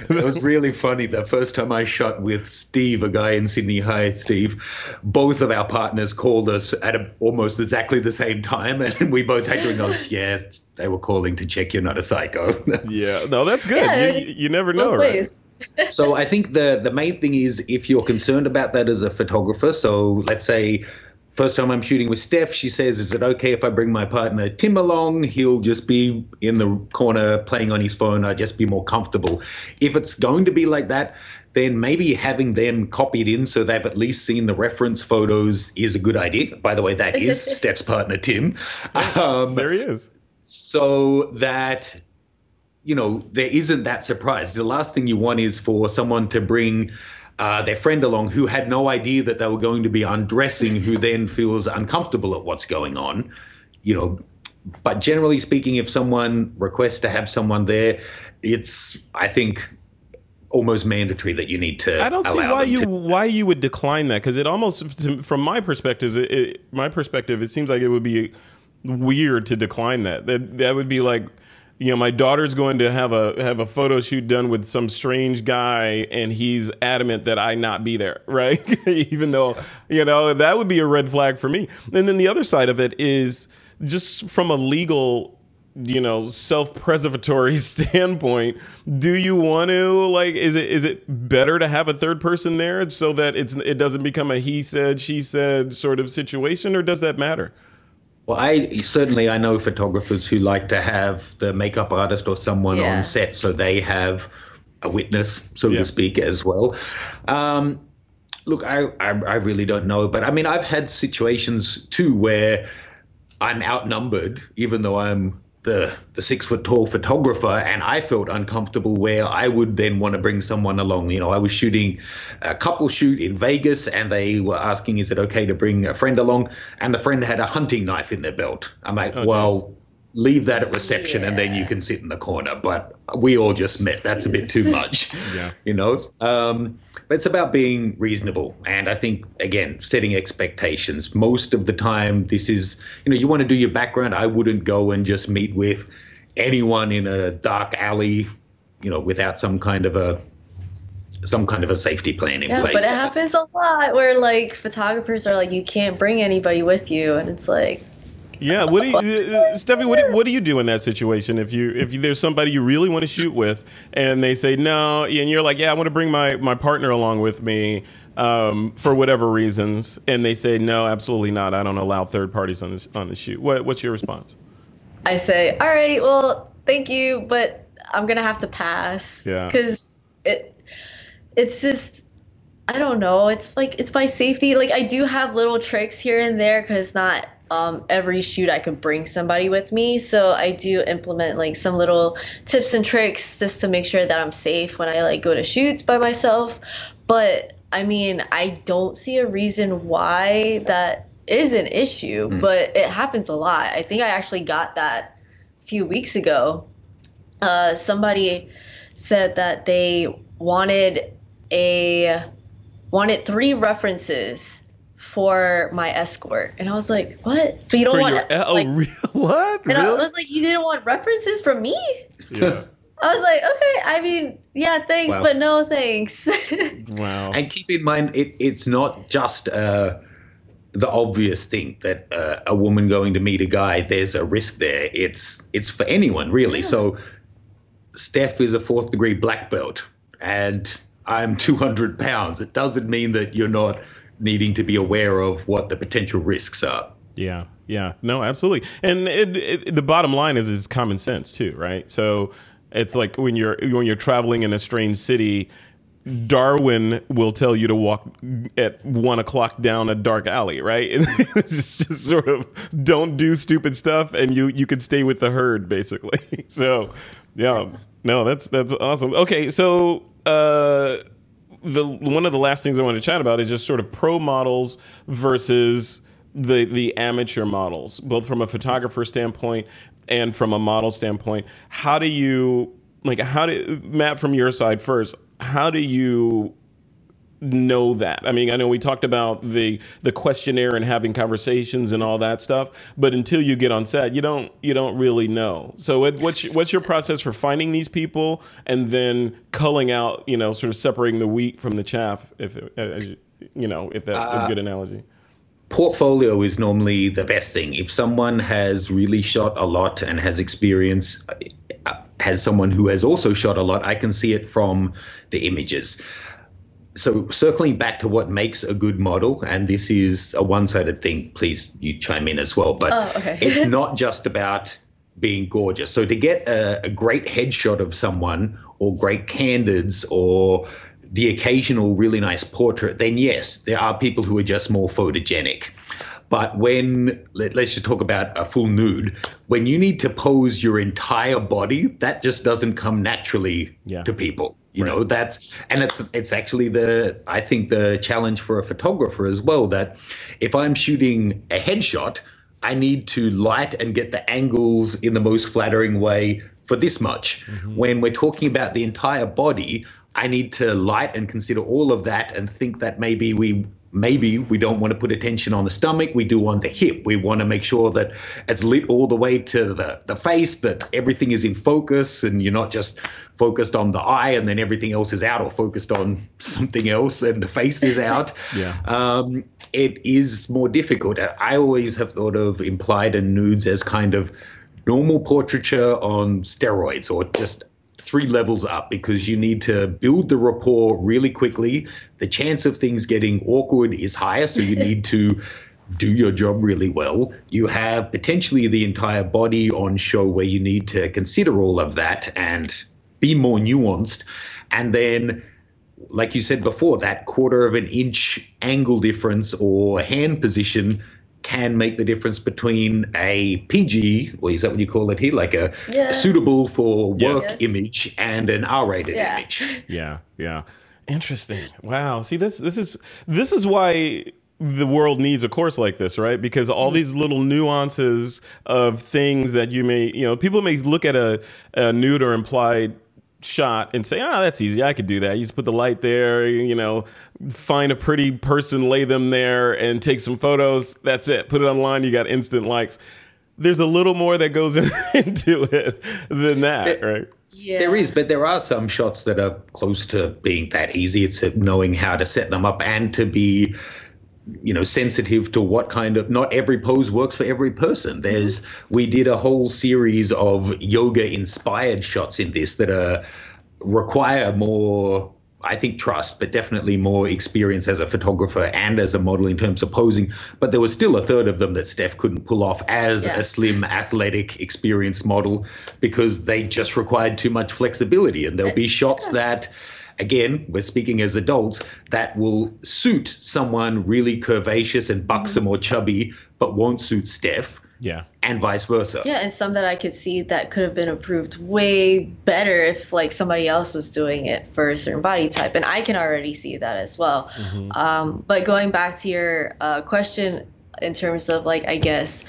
it was really funny. The first time I shot with Steve, a guy in Sydney. Hi, Steve. Both of our partners called us at a, almost exactly the same time, and we both had to acknowledge, yeah, they were calling to check you're not a psycho. yeah. No, that's good. Yeah, you, you, never know, right? so I think the the main thing is if you're concerned about that as a photographer. So let's say first time I'm shooting with Steph, she says, "Is it okay if I bring my partner Tim along? He'll just be in the corner playing on his phone. I'll just be more comfortable." If it's going to be like that, then maybe having them copied in so they've at least seen the reference photos is a good idea. By the way, that is Steph's partner Tim. Um, there he is. So that you know, there isn't that surprise. The last thing you want is for someone to bring uh, their friend along who had no idea that they were going to be undressing, who then feels uncomfortable at what's going on. You know, but generally speaking, if someone requests to have someone there, it's I think almost mandatory that you need to. I don't see why you to- why you would decline that because it almost, from my perspective, it, it, my perspective, it seems like it would be weird to decline that. That that would be like you know, my daughter's going to have a have a photo shoot done with some strange guy, and he's adamant that I not be there, right? Even though, you know, that would be a red flag for me. And then the other side of it is just from a legal, you know, self preservatory standpoint. Do you want to like? Is it is it better to have a third person there so that it's it doesn't become a he said she said sort of situation, or does that matter? Well, I certainly I know photographers who like to have the makeup artist or someone yeah. on set so they have a witness, so yeah. to speak, as well. Um, look, I, I, I really don't know, but I mean I've had situations too where I'm outnumbered, even though I'm the the six foot tall photographer, and I felt uncomfortable where I would then want to bring someone along. You know, I was shooting a couple shoot in Vegas, and they were asking, "Is it okay to bring a friend along?" And the friend had a hunting knife in their belt. I'm like, oh, "Well." Geez leave that at reception yeah. and then you can sit in the corner. But we all just met. That's a bit too much, yeah. you know. Um, but it's about being reasonable, and I think again setting expectations. Most of the time, this is you know you want to do your background. I wouldn't go and just meet with anyone in a dark alley, you know, without some kind of a some kind of a safety plan in yeah, place. But it happens a lot where like photographers are like, you can't bring anybody with you, and it's like, yeah, what do you, uh, uh, Steffi? What do, what do you do in that situation if you if there's somebody you really want to shoot with and they say no, and you're like, yeah, I want to bring my my partner along with me um, for whatever reasons, and they say no, absolutely not. I don't allow third parties on this on the shoot. What what's your response? I say, all right, well, thank you, but I'm gonna have to pass. Yeah. Because it it's just I don't know. It's like it's my safety. Like I do have little tricks here and there because not um, every shoot I could bring somebody with me. So I do implement like some little tips and tricks just to make sure that I'm safe when I like go to shoots by myself. But I mean, I don't see a reason why that is an issue, mm. but it happens a lot. I think I actually got that a few weeks ago. Uh, somebody said that they wanted a wanted three references for my escort. And I was like, what? But you don't for want your, oh, like, real, what? And really? I was like, you didn't want references from me? Yeah. I was like, okay, I mean, yeah, thanks, wow. but no thanks. wow. And keep in mind, it, it's not just uh, the obvious thing that uh, a woman going to meet a guy, there's a risk there. It's it's for anyone, really. Yeah. So Steph is a fourth degree black belt, and I'm 200 pounds. It doesn't mean that you're not – needing to be aware of what the potential risks are. Yeah, yeah, no, absolutely. And it, it, the bottom line is is common sense too, right? So it's like when you're when you're traveling in a strange city. Darwin will tell you to walk at one o'clock down a dark alley, right? it's just, just, sort of don't do stupid stuff, and you you can stay with the herd, basically. so, yeah, no, that's that's awesome. Okay, so uh, the one of the last things I want to chat about is just sort of pro models versus the the amateur models, both from a photographer standpoint and from a model standpoint. How do you like how do Matt from your side first? How do you know that. I mean, I know we talked about the the questionnaire and having conversations and all that stuff, but until you get on set, you don't you don't really know. So, what, what's what's your process for finding these people and then culling out, you know, sort of separating the wheat from the chaff, if you know, if that's uh, a good analogy. Portfolio is normally the best thing. If someone has really shot a lot and has experience, uh, has someone who has also shot a lot, I can see it from the images so circling back to what makes a good model, and this is a one-sided thing. Please, you chime in as well. But oh, okay. it's not just about being gorgeous. So to get a, a great headshot of someone, or great candids, or the occasional really nice portrait, then yes, there are people who are just more photogenic. But when, let, us just talk about a full nude, when you need to pose your entire body, that just doesn't come naturally yeah. to people. You right. know, that's and it's it's actually the I think the challenge for a photographer as well that if I'm shooting a headshot, I need to light and get the angles in the most flattering way for this much. Mm-hmm. When we're talking about the entire body, I need to light and consider all of that and think that maybe we maybe we don't want to put attention on the stomach. We do on the hip. We want to make sure that it's lit all the way to the, the face, that everything is in focus and you're not just focused on the eye and then everything else is out or focused on something else and the face is out. yeah. Um, it is more difficult. I always have thought of implied and nudes as kind of normal portraiture on steroids or just three levels up because you need to build the rapport really quickly. The chance of things getting awkward is higher, so you need to do your job really well. You have potentially the entire body on show where you need to consider all of that and be more nuanced. And then like you said before, that quarter of an inch angle difference or hand position can make the difference between a PG, or is that what you call it here, like a, Yeah. a suitable for work Yes. image, and an R-rated Yeah. image. Yeah, yeah. Interesting. Wow. See, this this is this is why the world needs a course like this, right? Because all mm-hmm. these little nuances of things that you may, you know, people may look at a, a nude or implied shot and say, "Ah, that's easy. I could do that. You just put the light there, you know, find a pretty person, lay them there, and take some photos. That's it. Put it online. You got instant likes." There's a little more that goes into it than that, right? Yeah. There is, but there are some shots that are close to being that easy. It's knowing how to set them up and to be, you know, sensitive to what kind of. Not every pose works for every person. There's mm-hmm. we did a whole series of yoga inspired shots in this that are require more. I think trust, but definitely more experience as a photographer and as a model in terms of posing. But there was still a third of them that Steph couldn't pull off as Yeah. a slim, athletic, experienced model because they just required too much flexibility. And there'll uh, be shots that, again, we're speaking as adults, that will suit someone really curvaceous and buxom or chubby, but won't suit Steph, Yeah. and vice versa. Yeah, and some that I could see that could have been approved way better if like somebody else was doing it for a certain body type, and I can already see that as well. Um, but going back to your uh, question in terms of like I guess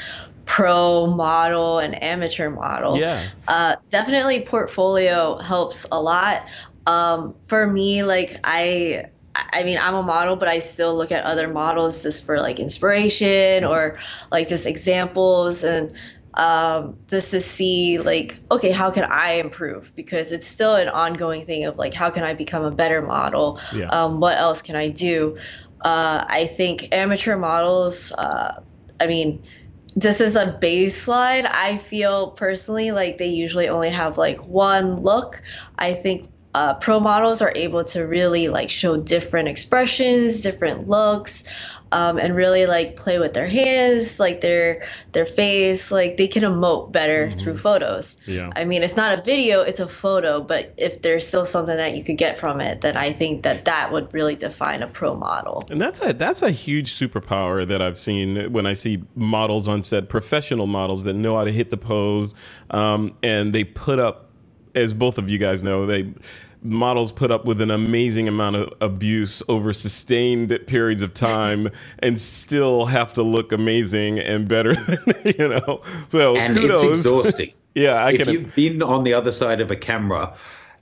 pro model and amateur model, Yeah. uh, definitely portfolio helps a lot. Um, for me, like I, I mean, I'm a model, but I still look at other models just for like inspiration or like just examples and um, just to see like, okay, how can I improve? Because it's still an ongoing thing of like, how can I become a better model? Yeah. Um, what else can I do? Uh, I think amateur models, uh, I mean, just as a baseline, I feel personally like they usually only have like one look. I think uh, pro models are able to really like show different expressions, different looks, um, and really like play with their hands, like their their face. Like they can emote better through photos. Yeah. I mean, it's not a video; it's a photo. But if there's still something that you could get from it, then I think that that would really define a pro model. And that's a that's a huge superpower that I've seen when I see models on set, professional models that know how to hit the pose, um, and they put up, as both of you guys know, they models put up with an amazing amount of abuse over sustained periods of time and still have to look amazing and better than you know so and kudos. it's exhausting. yeah i if can you've been on the other side of a camera,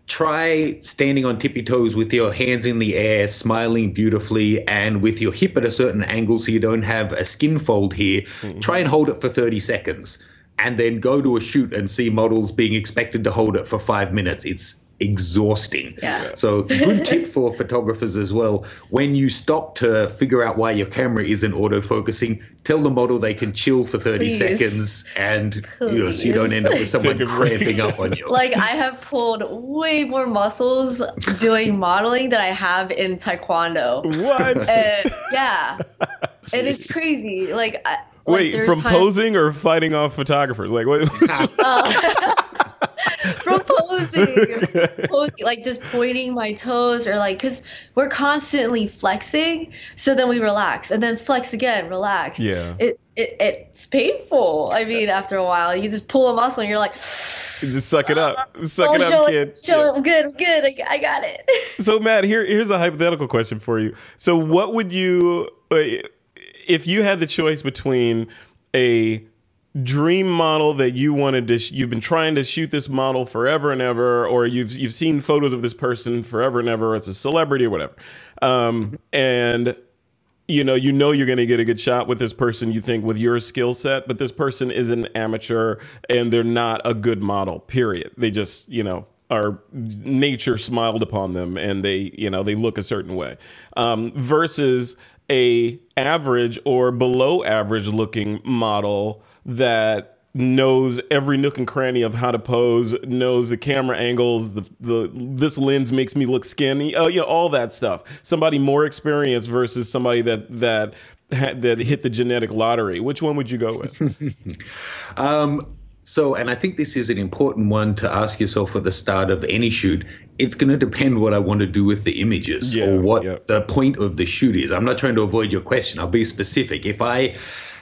try standing on tippy toes with your hands in the air, smiling beautifully, and with your hip at a certain angle so you don't have a skin fold here. Mm-hmm. Try and hold it for 30 seconds. And then go to a shoot and see models being expected to hold it for five minutes. It's exhausting. Yeah. So, good tip for photographers as well. When you stop to figure out why your camera isn't autofocusing, tell the model they can chill for 30 Please. seconds and you know, so you don't end up with someone Take a break. cramping up on you. like I have pulled way more muscles doing modeling than I have in taekwondo. what And yeah, and it's crazy. Like, I, like wait from times- posing or fighting off photographers like what from posing, posing, like just pointing my toes or like, cause we're constantly flexing, so then we relax and then flex again, relax. Yeah. It, it it's painful. I mean, after a while, you just pull a muscle and you're like, just suck it up suck oh, it show up it, kid show Yeah. it, I'm good, I'm good, I, I got it. So Matt, here here's a hypothetical question for you. So what would you uh, if you had the choice between a dream model that you wanted to sh- you've been trying to shoot this model forever and ever or you've you've seen photos of this person forever and ever as a celebrity or whatever. Um, and you know, you know you're going to get a good shot with this person. You think with your skill set, but this person is an amateur and they're not a good model. Period. They just, you know, our nature smiled upon them and they, you know, they look a certain way. Um, versus a average or below average looking model that knows every nook and cranny of how to pose, knows the camera angles, the the this lens makes me look skinny, oh yeah, all that stuff. Somebody more experienced versus somebody that that that hit the genetic lottery. Which one would you go with? um, so, and I think this is an important one to ask yourself at the start of any shoot. It's going to depend what I want to do with the images yeah, or what yeah. the point of the shoot is. I'm not trying to avoid your question. I'll be specific. If I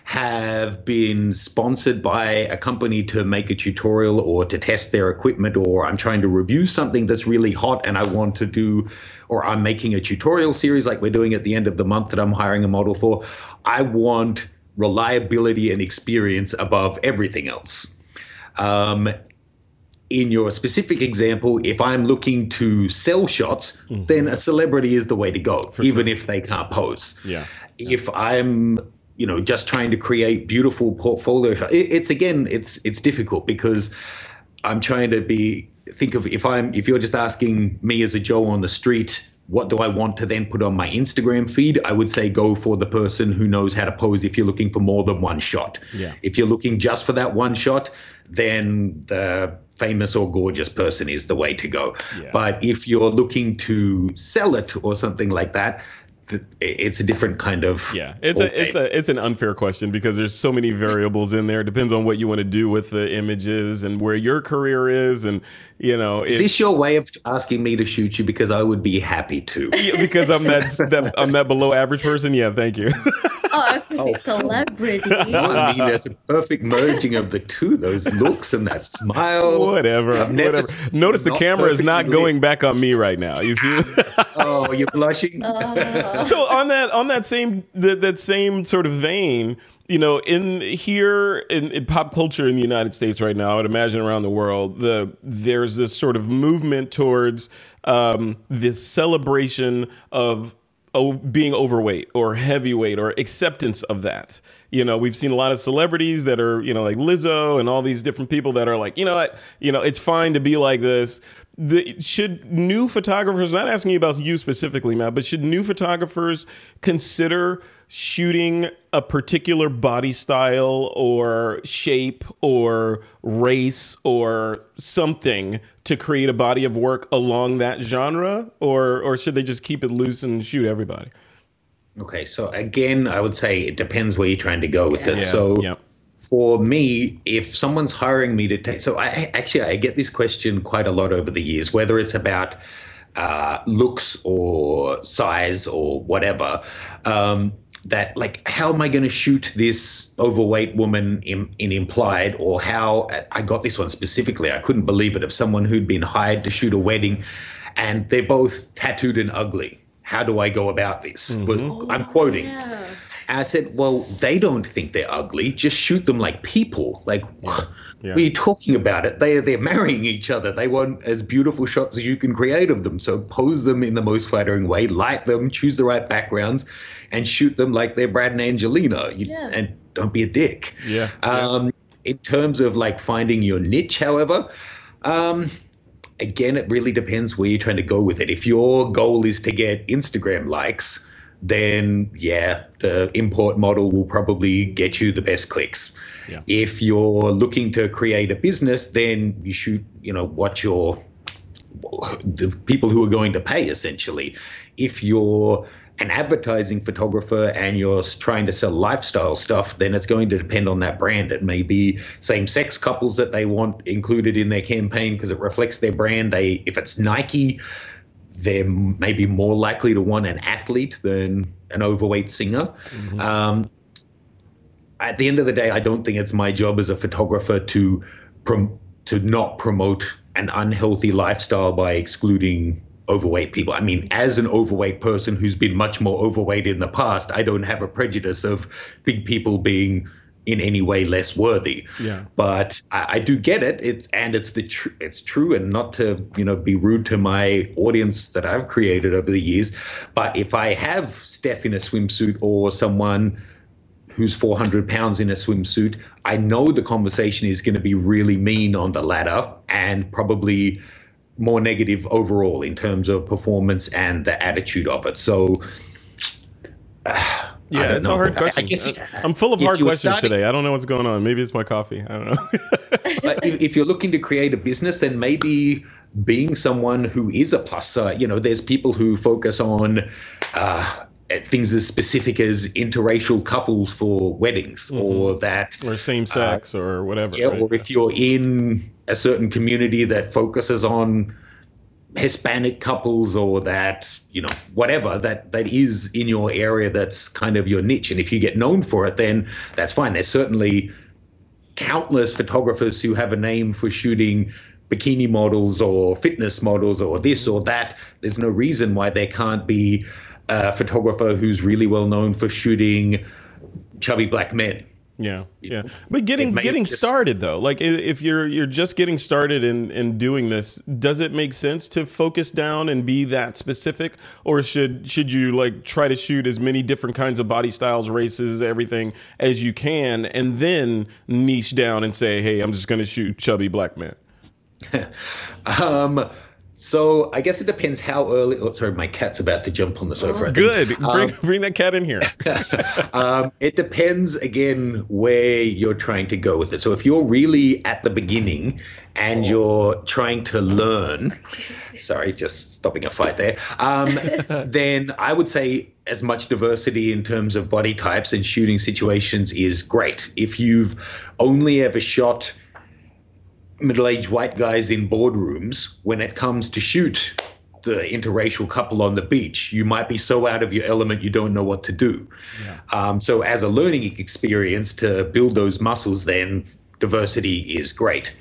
have been sponsored by a company to make a tutorial or to test their equipment, or I'm trying to review something that's really hot and I want to do, or I'm making a tutorial series like we're doing at the end of the month that I'm hiring a model for, I want reliability and experience above everything else. Um, in your specific example, if I'm looking to sell shots, mm-hmm. then a celebrity is the way to go, For even sure. if they can't pose. Yeah. If I'm you know just trying to create beautiful portfolio it's again it's it's difficult because i'm trying to be think of if i'm if you're just asking me as a joe on the street what do i want to then put on my instagram feed i would say go for the person who knows how to pose if you're looking for more than one shot yeah. if you're looking just for that one shot then the famous or gorgeous person is the way to go yeah. but if you're looking to sell it or something like that it's a different kind of yeah it's a it's a it's an unfair question because there's so many variables in there it depends on what you want to do with the images and where your career is and you know is this your way of asking me to shoot you because i would be happy to yeah, because i'm that, that i'm that below average person yeah thank you Oh, I was going to say oh. celebrity. I mean, that's a perfect merging of the two, those looks and that smile. Whatever. whatever. Notice the camera is not going back on me right now. You see? oh, you're blushing. Uh. so on that on that same that, that same sort of vein, you know, in here in, in, pop culture in the United States right now, I would imagine around the world, the there's this sort of movement towards um, this celebration of being overweight or heavyweight or acceptance of that. You know, we've seen a lot of celebrities that are, you know, like Lizzo and all these different people that are like, you know what, you know, it's fine to be like this. The, should new photographers, not asking you about you specifically, Matt, but should new photographers consider shooting a particular body style or shape or race or something to create a body of work along that genre? Or or should they just keep it loose and shoot everybody? Okay so again i would say it depends where you're trying to go with it. Yeah, so yeah. For me if someone's hiring me to take so i actually i get this question quite a lot over the years whether it's about uh, looks or size or whatever um, that like how am I going to shoot this overweight woman in, in implied or how I got this one specifically I couldn't believe it of someone who'd been hired to shoot a wedding and they're both tattooed and ugly how do I go about this mm-hmm. I'm quoting yeah. I said well they don't think they're ugly just shoot them like people like yeah. Yeah. What are talking about it? They they're marrying each other. They want as beautiful shots as you can create of them. So pose them in the most flattering way, light them, choose the right backgrounds, and shoot them like they're Brad and Angelina. You, yeah. And don't be a dick. Yeah. Um, in terms of like finding your niche, however, um, again, it really depends where you're trying to go with it. If your goal is to get Instagram likes, then yeah, the import model will probably get you the best clicks. Yeah. If you're looking to create a business, then you should, you know, what your the people who are going to pay essentially. If you're an advertising photographer and you're trying to sell lifestyle stuff, then it's going to depend on that brand. It may be same sex couples that they want included in their campaign because it reflects their brand. They if it's Nike, they're maybe more likely to want an athlete than an overweight singer. Mm-hmm. Um, at the end of the day, I don't think it's my job as a photographer to prom- to not promote an unhealthy lifestyle by excluding overweight people. I mean, as an overweight person who's been much more overweight in the past, I don't have a prejudice of big people being in any way less worthy. Yeah. But I, I do get it. It's and it's the tr- it's true, and not to you know be rude to my audience that I've created over the years. But if I have Steph in a swimsuit or someone who's 400 pounds in a swimsuit, I know the conversation is going to be really mean on the ladder and probably more negative overall in terms of performance and the attitude of it. So. Uh, yeah, it's know. a hard question. I, I guess I'm full of hard questions starting, today. I don't know what's going on. Maybe it's my coffee. I don't know. if, if, you're looking to create a business, then maybe being someone who is a plus, uh, you know, there's people who focus on uh, things as specific as interracial couples for weddings, mm-hmm. or that, or same sex, uh, or whatever. Yeah, right? or if you're in a certain community that focuses on Hispanic couples or that, you know, whatever that that is in your area that's kind of your niche. And if you get known for it, then that's fine. There's certainly countless photographers who have a name for shooting bikini models or fitness models or this or that. There's no reason why there can't be a photographer who's really well known for shooting chubby black men yeah, yeah. But getting getting just, started though, like if you're you're just getting started in in doing this, does it make sense to focus down and be that specific, or should should you like try to shoot as many different kinds of body styles, races, everything as you can, and then niche down and say, hey, I'm just going to shoot chubby black men. um, so I guess it depends how early. Oh, sorry, my cat's about to jump on the sofa. Oh, good, bring, um, bring that cat in here. um, it depends again where you're trying to go with it. So if you're really at the beginning and oh. you're trying to learn, sorry, just stopping a fight there. Um, then I would say as much diversity in terms of body types and shooting situations is great. If you've only ever shot middle-aged white guys in boardrooms when it comes to shoot the interracial couple on the beach. You might be so out of your element you don't know what to do. Yeah. Um, so, as a learning experience to build those muscles, then diversity is great.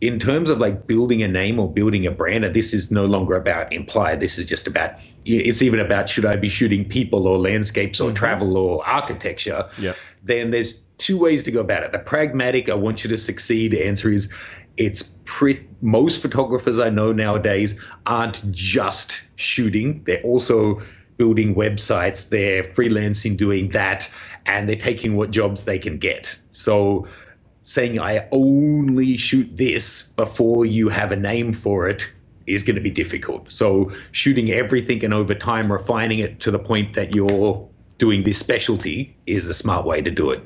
In terms of like building a name or building a brand, and this is no longer about implied. This is just about. It's even about should I be shooting people or landscapes or mm-hmm. travel or architecture. Yeah. Then there's two ways to go about it. The pragmatic, I want you to succeed answer is it's pretty, most photographers I know nowadays aren't just shooting, they're also building websites, they're freelancing doing that, and they're taking what jobs they can get. So saying I only shoot this before you have a name for it is going to be difficult. So shooting everything and over time refining it to the point that you're doing this specialty is a smart way to do it.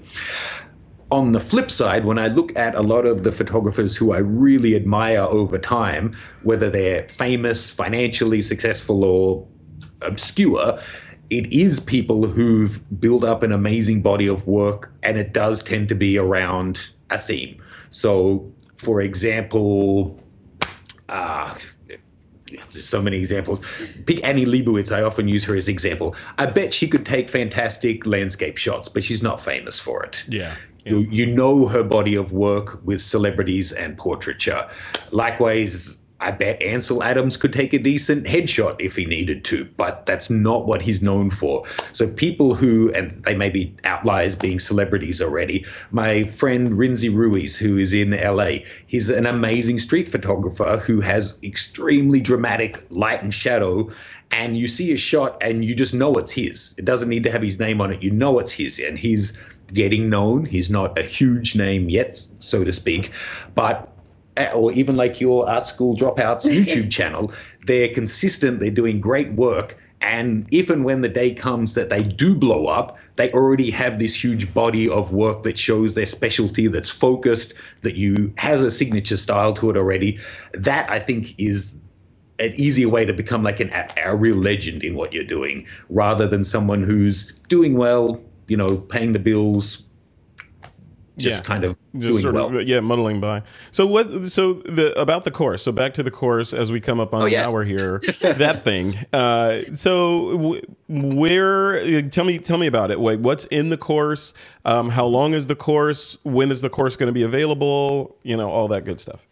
On the flip side, when I look at a lot of the photographers who I really admire over time, whether they're famous, financially successful, or obscure, it is people who've built up an amazing body of work, and it does tend to be around a theme. So, for example, uh, there's so many examples. Pick Annie Leibovitz. I often use her as example. I bet she could take fantastic landscape shots, but she's not famous for it. Yeah. yeah. You, you know her body of work with celebrities and portraiture. Likewise, I bet Ansel Adams could take a decent headshot if he needed to, but that's not what he's known for. So people who, and they may be outliers being celebrities already. My friend Rinzi Ruiz, who is in LA, he's an amazing street photographer who has extremely dramatic light and shadow. And you see a shot and you just know it's his. It doesn't need to have his name on it. You know it's his. And he's getting known. He's not a huge name yet, so to speak. But or even like your art school dropouts YouTube channel, they're consistent, they're doing great work. And if and when the day comes that they do blow up, they already have this huge body of work that shows their specialty, that's focused, that you has a signature style to it already. That I think is an easier way to become like an, a real legend in what you're doing, rather than someone who's doing well, you know, paying the bills, just yeah. kind of just doing well. Of, yeah, muddling by. So what? So the about the course. So back to the course as we come up on oh, yeah. hour here. that thing. Uh, so where? Tell me. Tell me about it. Wait, what's in the course? Um, how long is the course? When is the course going to be available? You know, all that good stuff.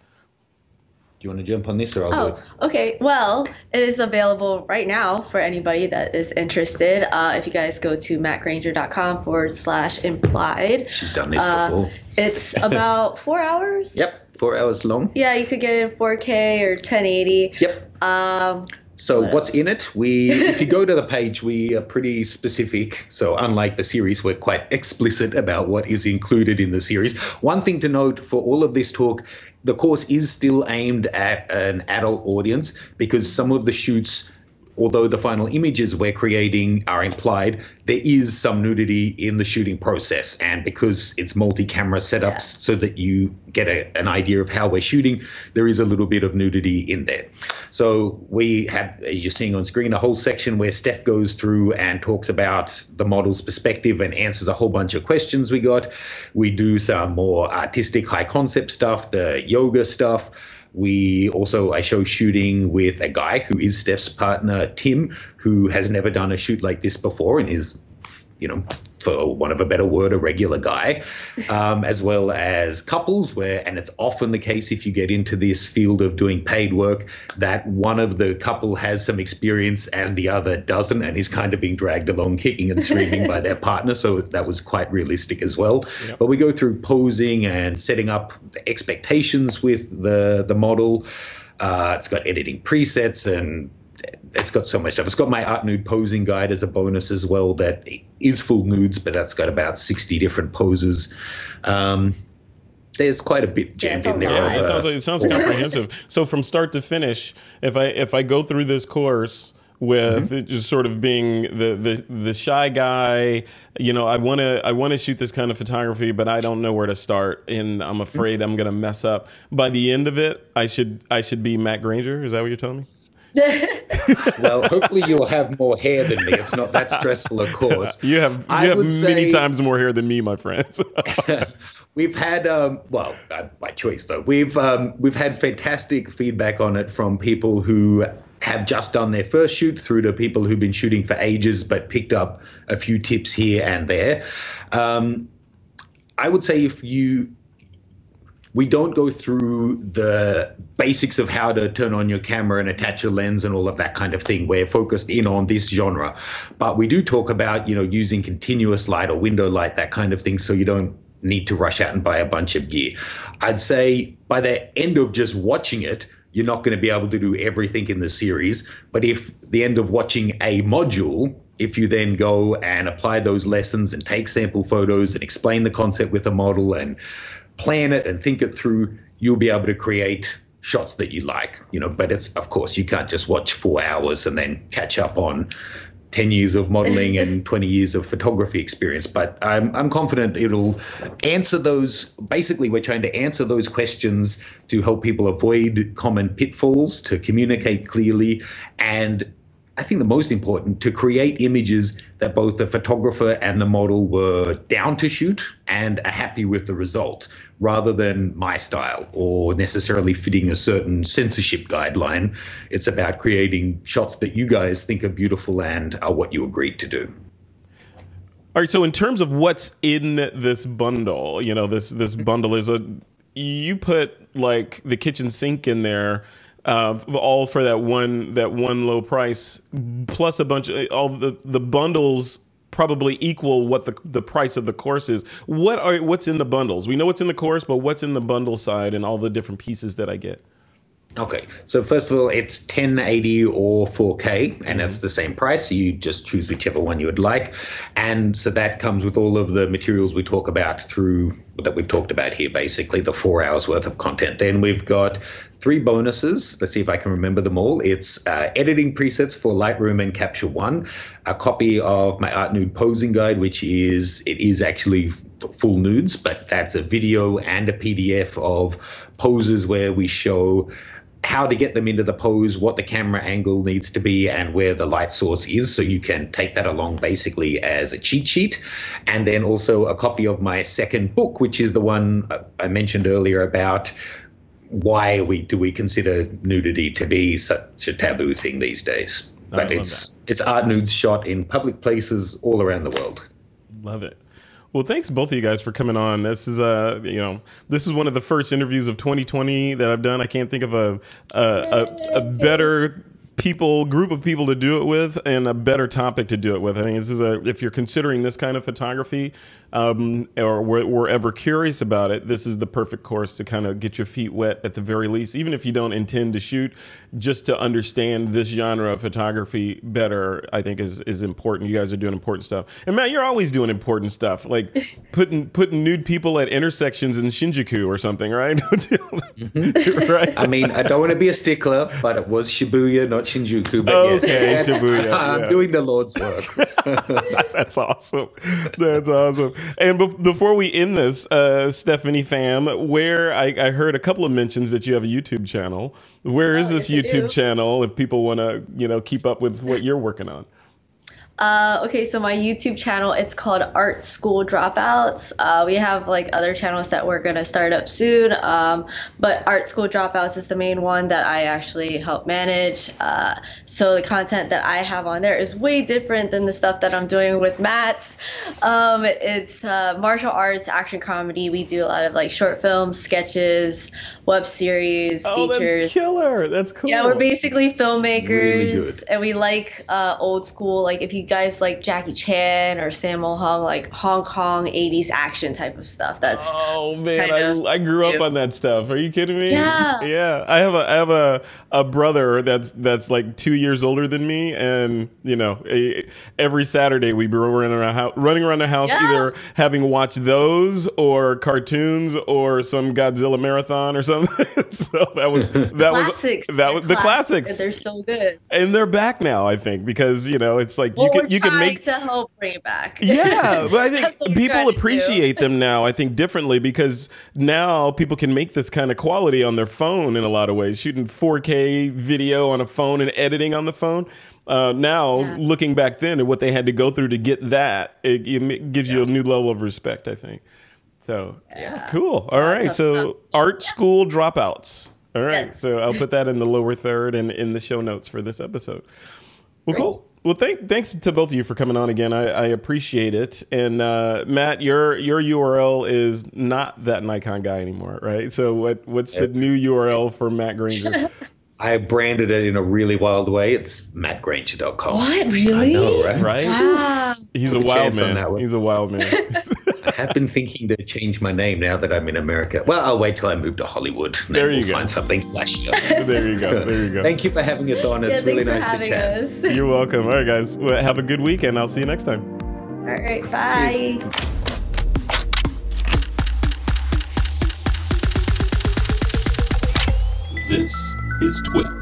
You want to jump on this or I'll oh, okay. Well, it is available right now for anybody that is interested. Uh, if you guys go to mattgranger.com forward slash implied. She's done this uh, before. It's about four hours. Yep, four hours long. Yeah, you could get it in 4K or 1080. Yep. Um, so what what's in it? We, if you go to the page, we are pretty specific. So unlike the series, we're quite explicit about what is included in the series. One thing to note for all of this talk, the course is still aimed at an adult audience because some of the shoots although the final images we're creating are implied, there is some nudity in the shooting process. And because it's multi camera setups yeah. so that you get a, an idea of how we're shooting, there is a little bit of nudity in there. So we have, as you're seeing on screen, a whole section where Steph goes through and talks about the model's perspective and answers a whole bunch of questions we got. We do some more artistic, high concept stuff, the yoga stuff. We also, I show shooting with a guy who is Steph's partner, Tim, who has never done a shoot like this before and is, you know, for one of a better word, a regular guy, um, as well as couples, where, and it's often the case if you get into this field of doing paid work, that one of the couple has some experience and the other doesn't, and is kind of being dragged along kicking and screaming by their partner. So that was quite realistic as well. Yep. But we go through posing and setting up the expectations with the, the model. Uh, it's got editing presets and it's got so much stuff. It's got my art nude posing guide as a bonus as well. That is full nudes, but that's got about sixty different poses. Um, there's quite a bit jammed yeah, in there. Yeah, it sounds like it sounds comprehensive. So from start to finish, if I if I go through this course with mm-hmm. just sort of being the, the the shy guy, you know, I want to I want to shoot this kind of photography, but I don't know where to start, and I'm afraid mm-hmm. I'm going to mess up. By the end of it, I should I should be Matt Granger. Is that what you're telling me? well, hopefully you'll have more hair than me. It's not that stressful, of course. You have you I have many say, times more hair than me, my friends. we've had um, well, uh, by choice though. We've um, we've had fantastic feedback on it from people who have just done their first shoot through to people who've been shooting for ages but picked up a few tips here and there. Um, I would say if you we don't go through the basics of how to turn on your camera and attach a lens and all of that kind of thing. We're focused in on this genre, but we do talk about you know using continuous light or window light, that kind of thing, so you don't need to rush out and buy a bunch of gear. I'd say by the end of just watching it, you're not going to be able to do everything in the series. But if the end of watching a module, if you then go and apply those lessons and take sample photos and explain the concept with a model and plan it and think it through, you'll be able to create shots that you like. You know, but it's of course you can't just watch four hours and then catch up on 10 years of modeling and 20 years of photography experience. But I'm, I'm confident it'll answer those. Basically, we're trying to answer those questions to help people avoid common pitfalls, to communicate clearly, and I think the most important to create images that both the photographer and the model were down to shoot and are happy with the result rather than my style or necessarily fitting a certain censorship guideline. It's about creating shots that you guys think are beautiful and are what you agreed to do. All right, so in terms of what's in this bundle, you know, this this bundle is a you put like the kitchen sink in there uh, all for that one that one low price, plus a bunch of all the the bundles probably equal what the the price of the course is. What are what's in the bundles? We know what's in the course, but what's in the bundle side and all the different pieces that I get? Okay, so first of all, it's 1080 or 4K, and mm-hmm. it's the same price. So you just choose whichever one you would like, and so that comes with all of the materials we talk about through that we've talked about here. Basically, the four hours worth of content. Then we've got three bonuses. Let's see if I can remember them all. It's uh, editing presets for Lightroom and Capture One, a copy of my art nude posing guide, which is it is actually full nudes, but that's a video and a PDF of poses where we show how to get them into the pose, what the camera angle needs to be, and where the light source is. So you can take that along basically as a cheat sheet. And then also a copy of my second book, which is the one I mentioned earlier about why we do we consider nudity to be such a taboo thing these days. But it's that. it's art nudes shot in public places all around the world. Love it. Well, thanks both of you guys for coming on. This is uh, you know, this is one of the first interviews of 2020 that I've done. I can't think of a a, a, a better people group of people to do it with and a better topic to do it with. I think this is a if you're considering this kind of photography um, or were, were ever curious about it, this is the perfect course to kind of get your feet wet at the very least, even if you don't intend to shoot, just to understand this genre of photography better. I think is is important. You guys are doing important stuff, and Matt, you're always doing important stuff, like putting putting nude people at intersections in Shinjuku or something, right? mm-hmm. right. I mean, I don't want to be a stickler, but it was Shibuya, not Shinjuku. But okay, yes, Shibuya. I'm doing the Lord's work. That's awesome. That's awesome. And be- before we end this, uh, Stephanie Pham, where I, I, heard a couple of mentions that you have a YouTube channel. Where is oh, this yes, YouTube channel if people want to, you know, keep up with what you're working on? Uh, okay, so my YouTube channel, it's called Art School Dropouts. Uh, we have like other channels that we're gonna start up soon, um, but Art School Dropouts is the main one that I actually help manage. Uh, so the content that I have on there is way different than the stuff that I'm doing with Matt's. Um, it's uh, martial arts, action comedy. We do a lot of like short films, sketches, web series, oh, features. That's killer. That's cool. Yeah, we're basically filmmakers, really and we like uh, old school. Like if you guys like Jackie Chan or Sammo Hung, like Hong Kong '80s action type of stuff. That's oh man, I, I, grew up on that stuff. Are you kidding me? Yeah, yeah. I have a I have a a brother that's that's like two years older than me, and you know, a, every Saturday we were running around running around the house, yeah. either having watched those or cartoons or some Godzilla marathon or something so that was that classics. was that was the classics. They're so good, and they're back now. I think because you know it's like well, you can you can make to help bring it back. Yeah, but I think people appreciate them now. I think differently because now people can make this kind of quality on their phone in a lot of ways, shooting 4K video on a phone and editing on the phone. Uh, now, yeah. looking back then at what they had to go through to get that, it, it gives yeah. you a new level of respect. I think. So yeah. cool. All right. So art school dropouts. All right. Yes. So I'll put that in the lower third and in the show notes for this episode. Well, Great. cool. Well, thank, thanks to both of you for coming on again. I, I appreciate it. And uh, Matt, your your URL is not that Nikon guy anymore, right? So what what's the new URL for Matt Granger? I branded it in a really wild way. It's mattgranger.com. What? Really? I know, right? Right? Wow. He's a wild man. He's a wild man. I have been thinking to change my name now that I'm in America. Well, I'll wait till I move to Hollywood. And there you we'll go. Find something flashier. there you go. There you go. Thank you for having us on. It's yeah, really nice to chat. Us. You're welcome. All right, guys. Well, have a good weekend. I'll see you next time. All right. Bye. Cheers. This is Twitter.